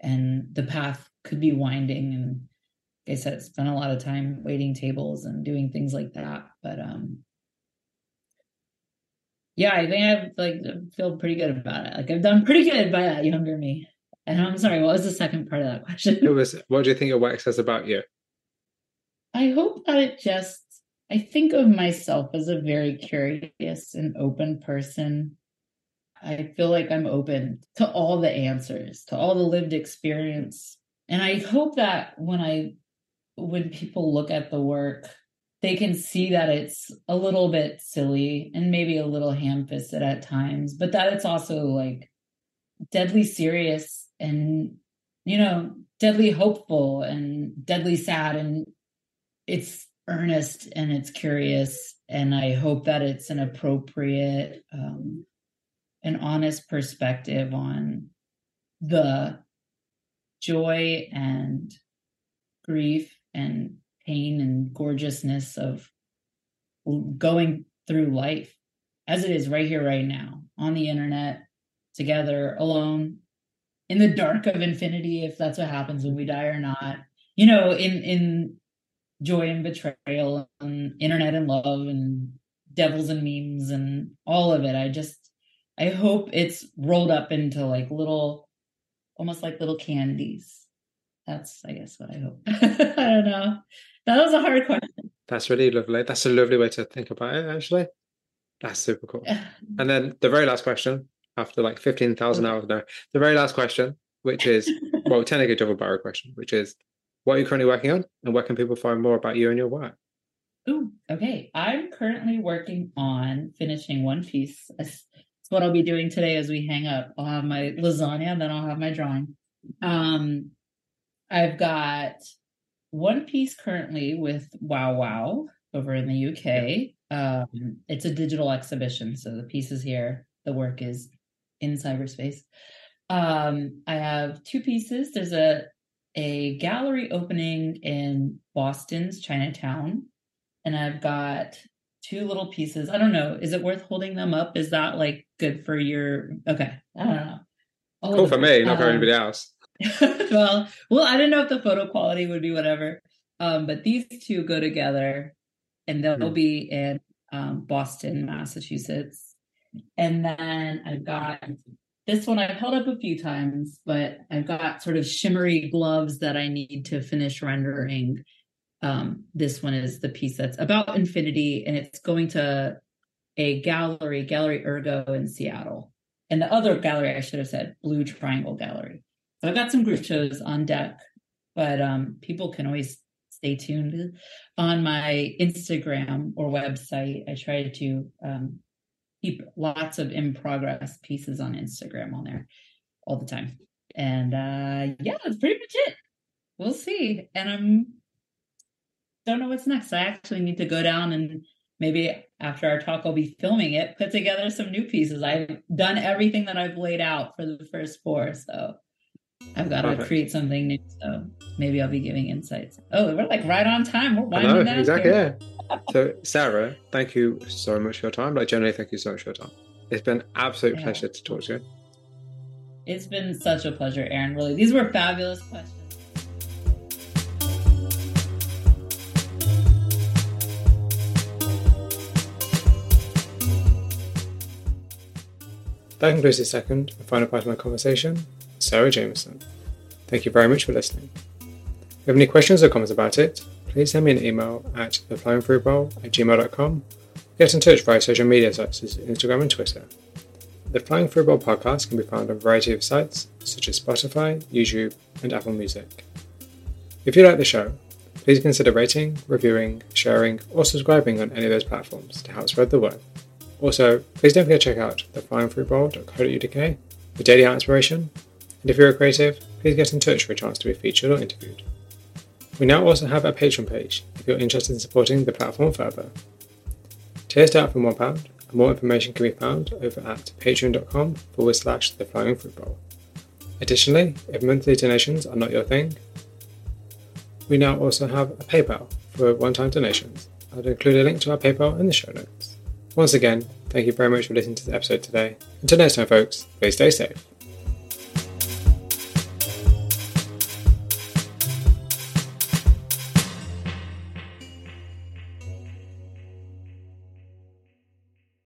And the path could be winding and like I said spent a lot of time waiting tables and doing things like that but um yeah I think I've like feel pretty good about it like I've done pretty good by that younger me and I'm sorry what was the second part of that question it was what do you think your work says about you I hope that it just, I think of myself as a very curious and open person. I feel like I'm open to all the answers, to all the lived experience. And I hope that when I, when people look at the work, they can see that it's a little bit silly and maybe a little ham fisted at times, but that it's also like deadly serious and, you know, deadly hopeful and deadly sad and it's earnest and it's curious and i hope that it's an appropriate um, an honest perspective on the joy and grief and pain and gorgeousness of going through life as it is right here right now on the internet together alone in the dark of infinity if that's what happens when we die or not you know in in joy and betrayal and internet and love and devils and memes and all of it. I just I hope it's rolled up into like little almost like little candies. That's I guess what I hope. I don't know. That was a hard question. That's really lovely. That's a lovely way to think about it, actually. That's super cool. and then the very last question, after like 15,000 hours now, the very last question, which is, well, technically a double barrel question, which is, what are you currently working on, and where can people find more about you and your work? Ooh, okay. I'm currently working on finishing one piece. That's what I'll be doing today as we hang up. I'll have my lasagna, and then I'll have my drawing. Um, I've got one piece currently with Wow Wow over in the UK. Um, it's a digital exhibition, so the piece is here. The work is in cyberspace. Um, I have two pieces. There's a a gallery opening in Boston's Chinatown, and I've got two little pieces. I don't know. Is it worth holding them up? Is that like good for your? Okay, I don't know. Cool for me, not for um, anybody else. well, well, I don't know if the photo quality would be whatever. Um, but these two go together, and they'll hmm. be in um, Boston, Massachusetts. And then I've got this one I've held up a few times, but I've got sort of shimmery gloves that I need to finish rendering. Um, this one is the piece that's about infinity, and it's going to a gallery, Gallery Ergo in Seattle. And the other gallery, I should have said, Blue Triangle Gallery. So I've got some group shows on deck, but um, people can always stay tuned on my Instagram or website. I try to um, keep lots of in progress pieces on Instagram on there all the time. And uh, yeah, that's pretty much it. We'll see. And I'm don't know what's next. I actually need to go down and maybe after our talk, I'll be filming it, put together some new pieces. I've done everything that I've laid out for the first four. So I've got Perfect. to create something new. So maybe I'll be giving insights. Oh, we're like right on time. We're winding down. Exactly. Yeah. so, Sarah, thank you so much for your time. Like, generally, thank you so much for your time. It's been absolute yeah. pleasure to talk to you. It's been such a pleasure, Aaron. Really, these were fabulous questions. That concludes the second and final part of my conversation Sarah Jamison. Thank you very much for listening. If you have any questions or comments about it, please send me an email at theflyingfruitbowl at gmail.com. Get in touch via social media sites as Instagram and Twitter. The Flying Fruit Bowl podcast can be found on a variety of sites such as Spotify, YouTube, and Apple Music. If you like the show, please consider rating, reviewing, sharing, or subscribing on any of those platforms to help spread the word. Also, please don't forget to check out theflyingfruitbowl.co.uk for daily inspiration and if you're a creative, please get in touch for a chance to be featured or interviewed. We now also have a Patreon page if you're interested in supporting the platform further. Tiers start from £1 and more information can be found over at patreon.com forward slash the flying fruit bowl. Additionally, if monthly donations are not your thing, we now also have a PayPal for one time donations. I'll include a link to our PayPal in the show notes. Once again, thank you very much for listening to the episode today. Until next time, folks, please stay safe.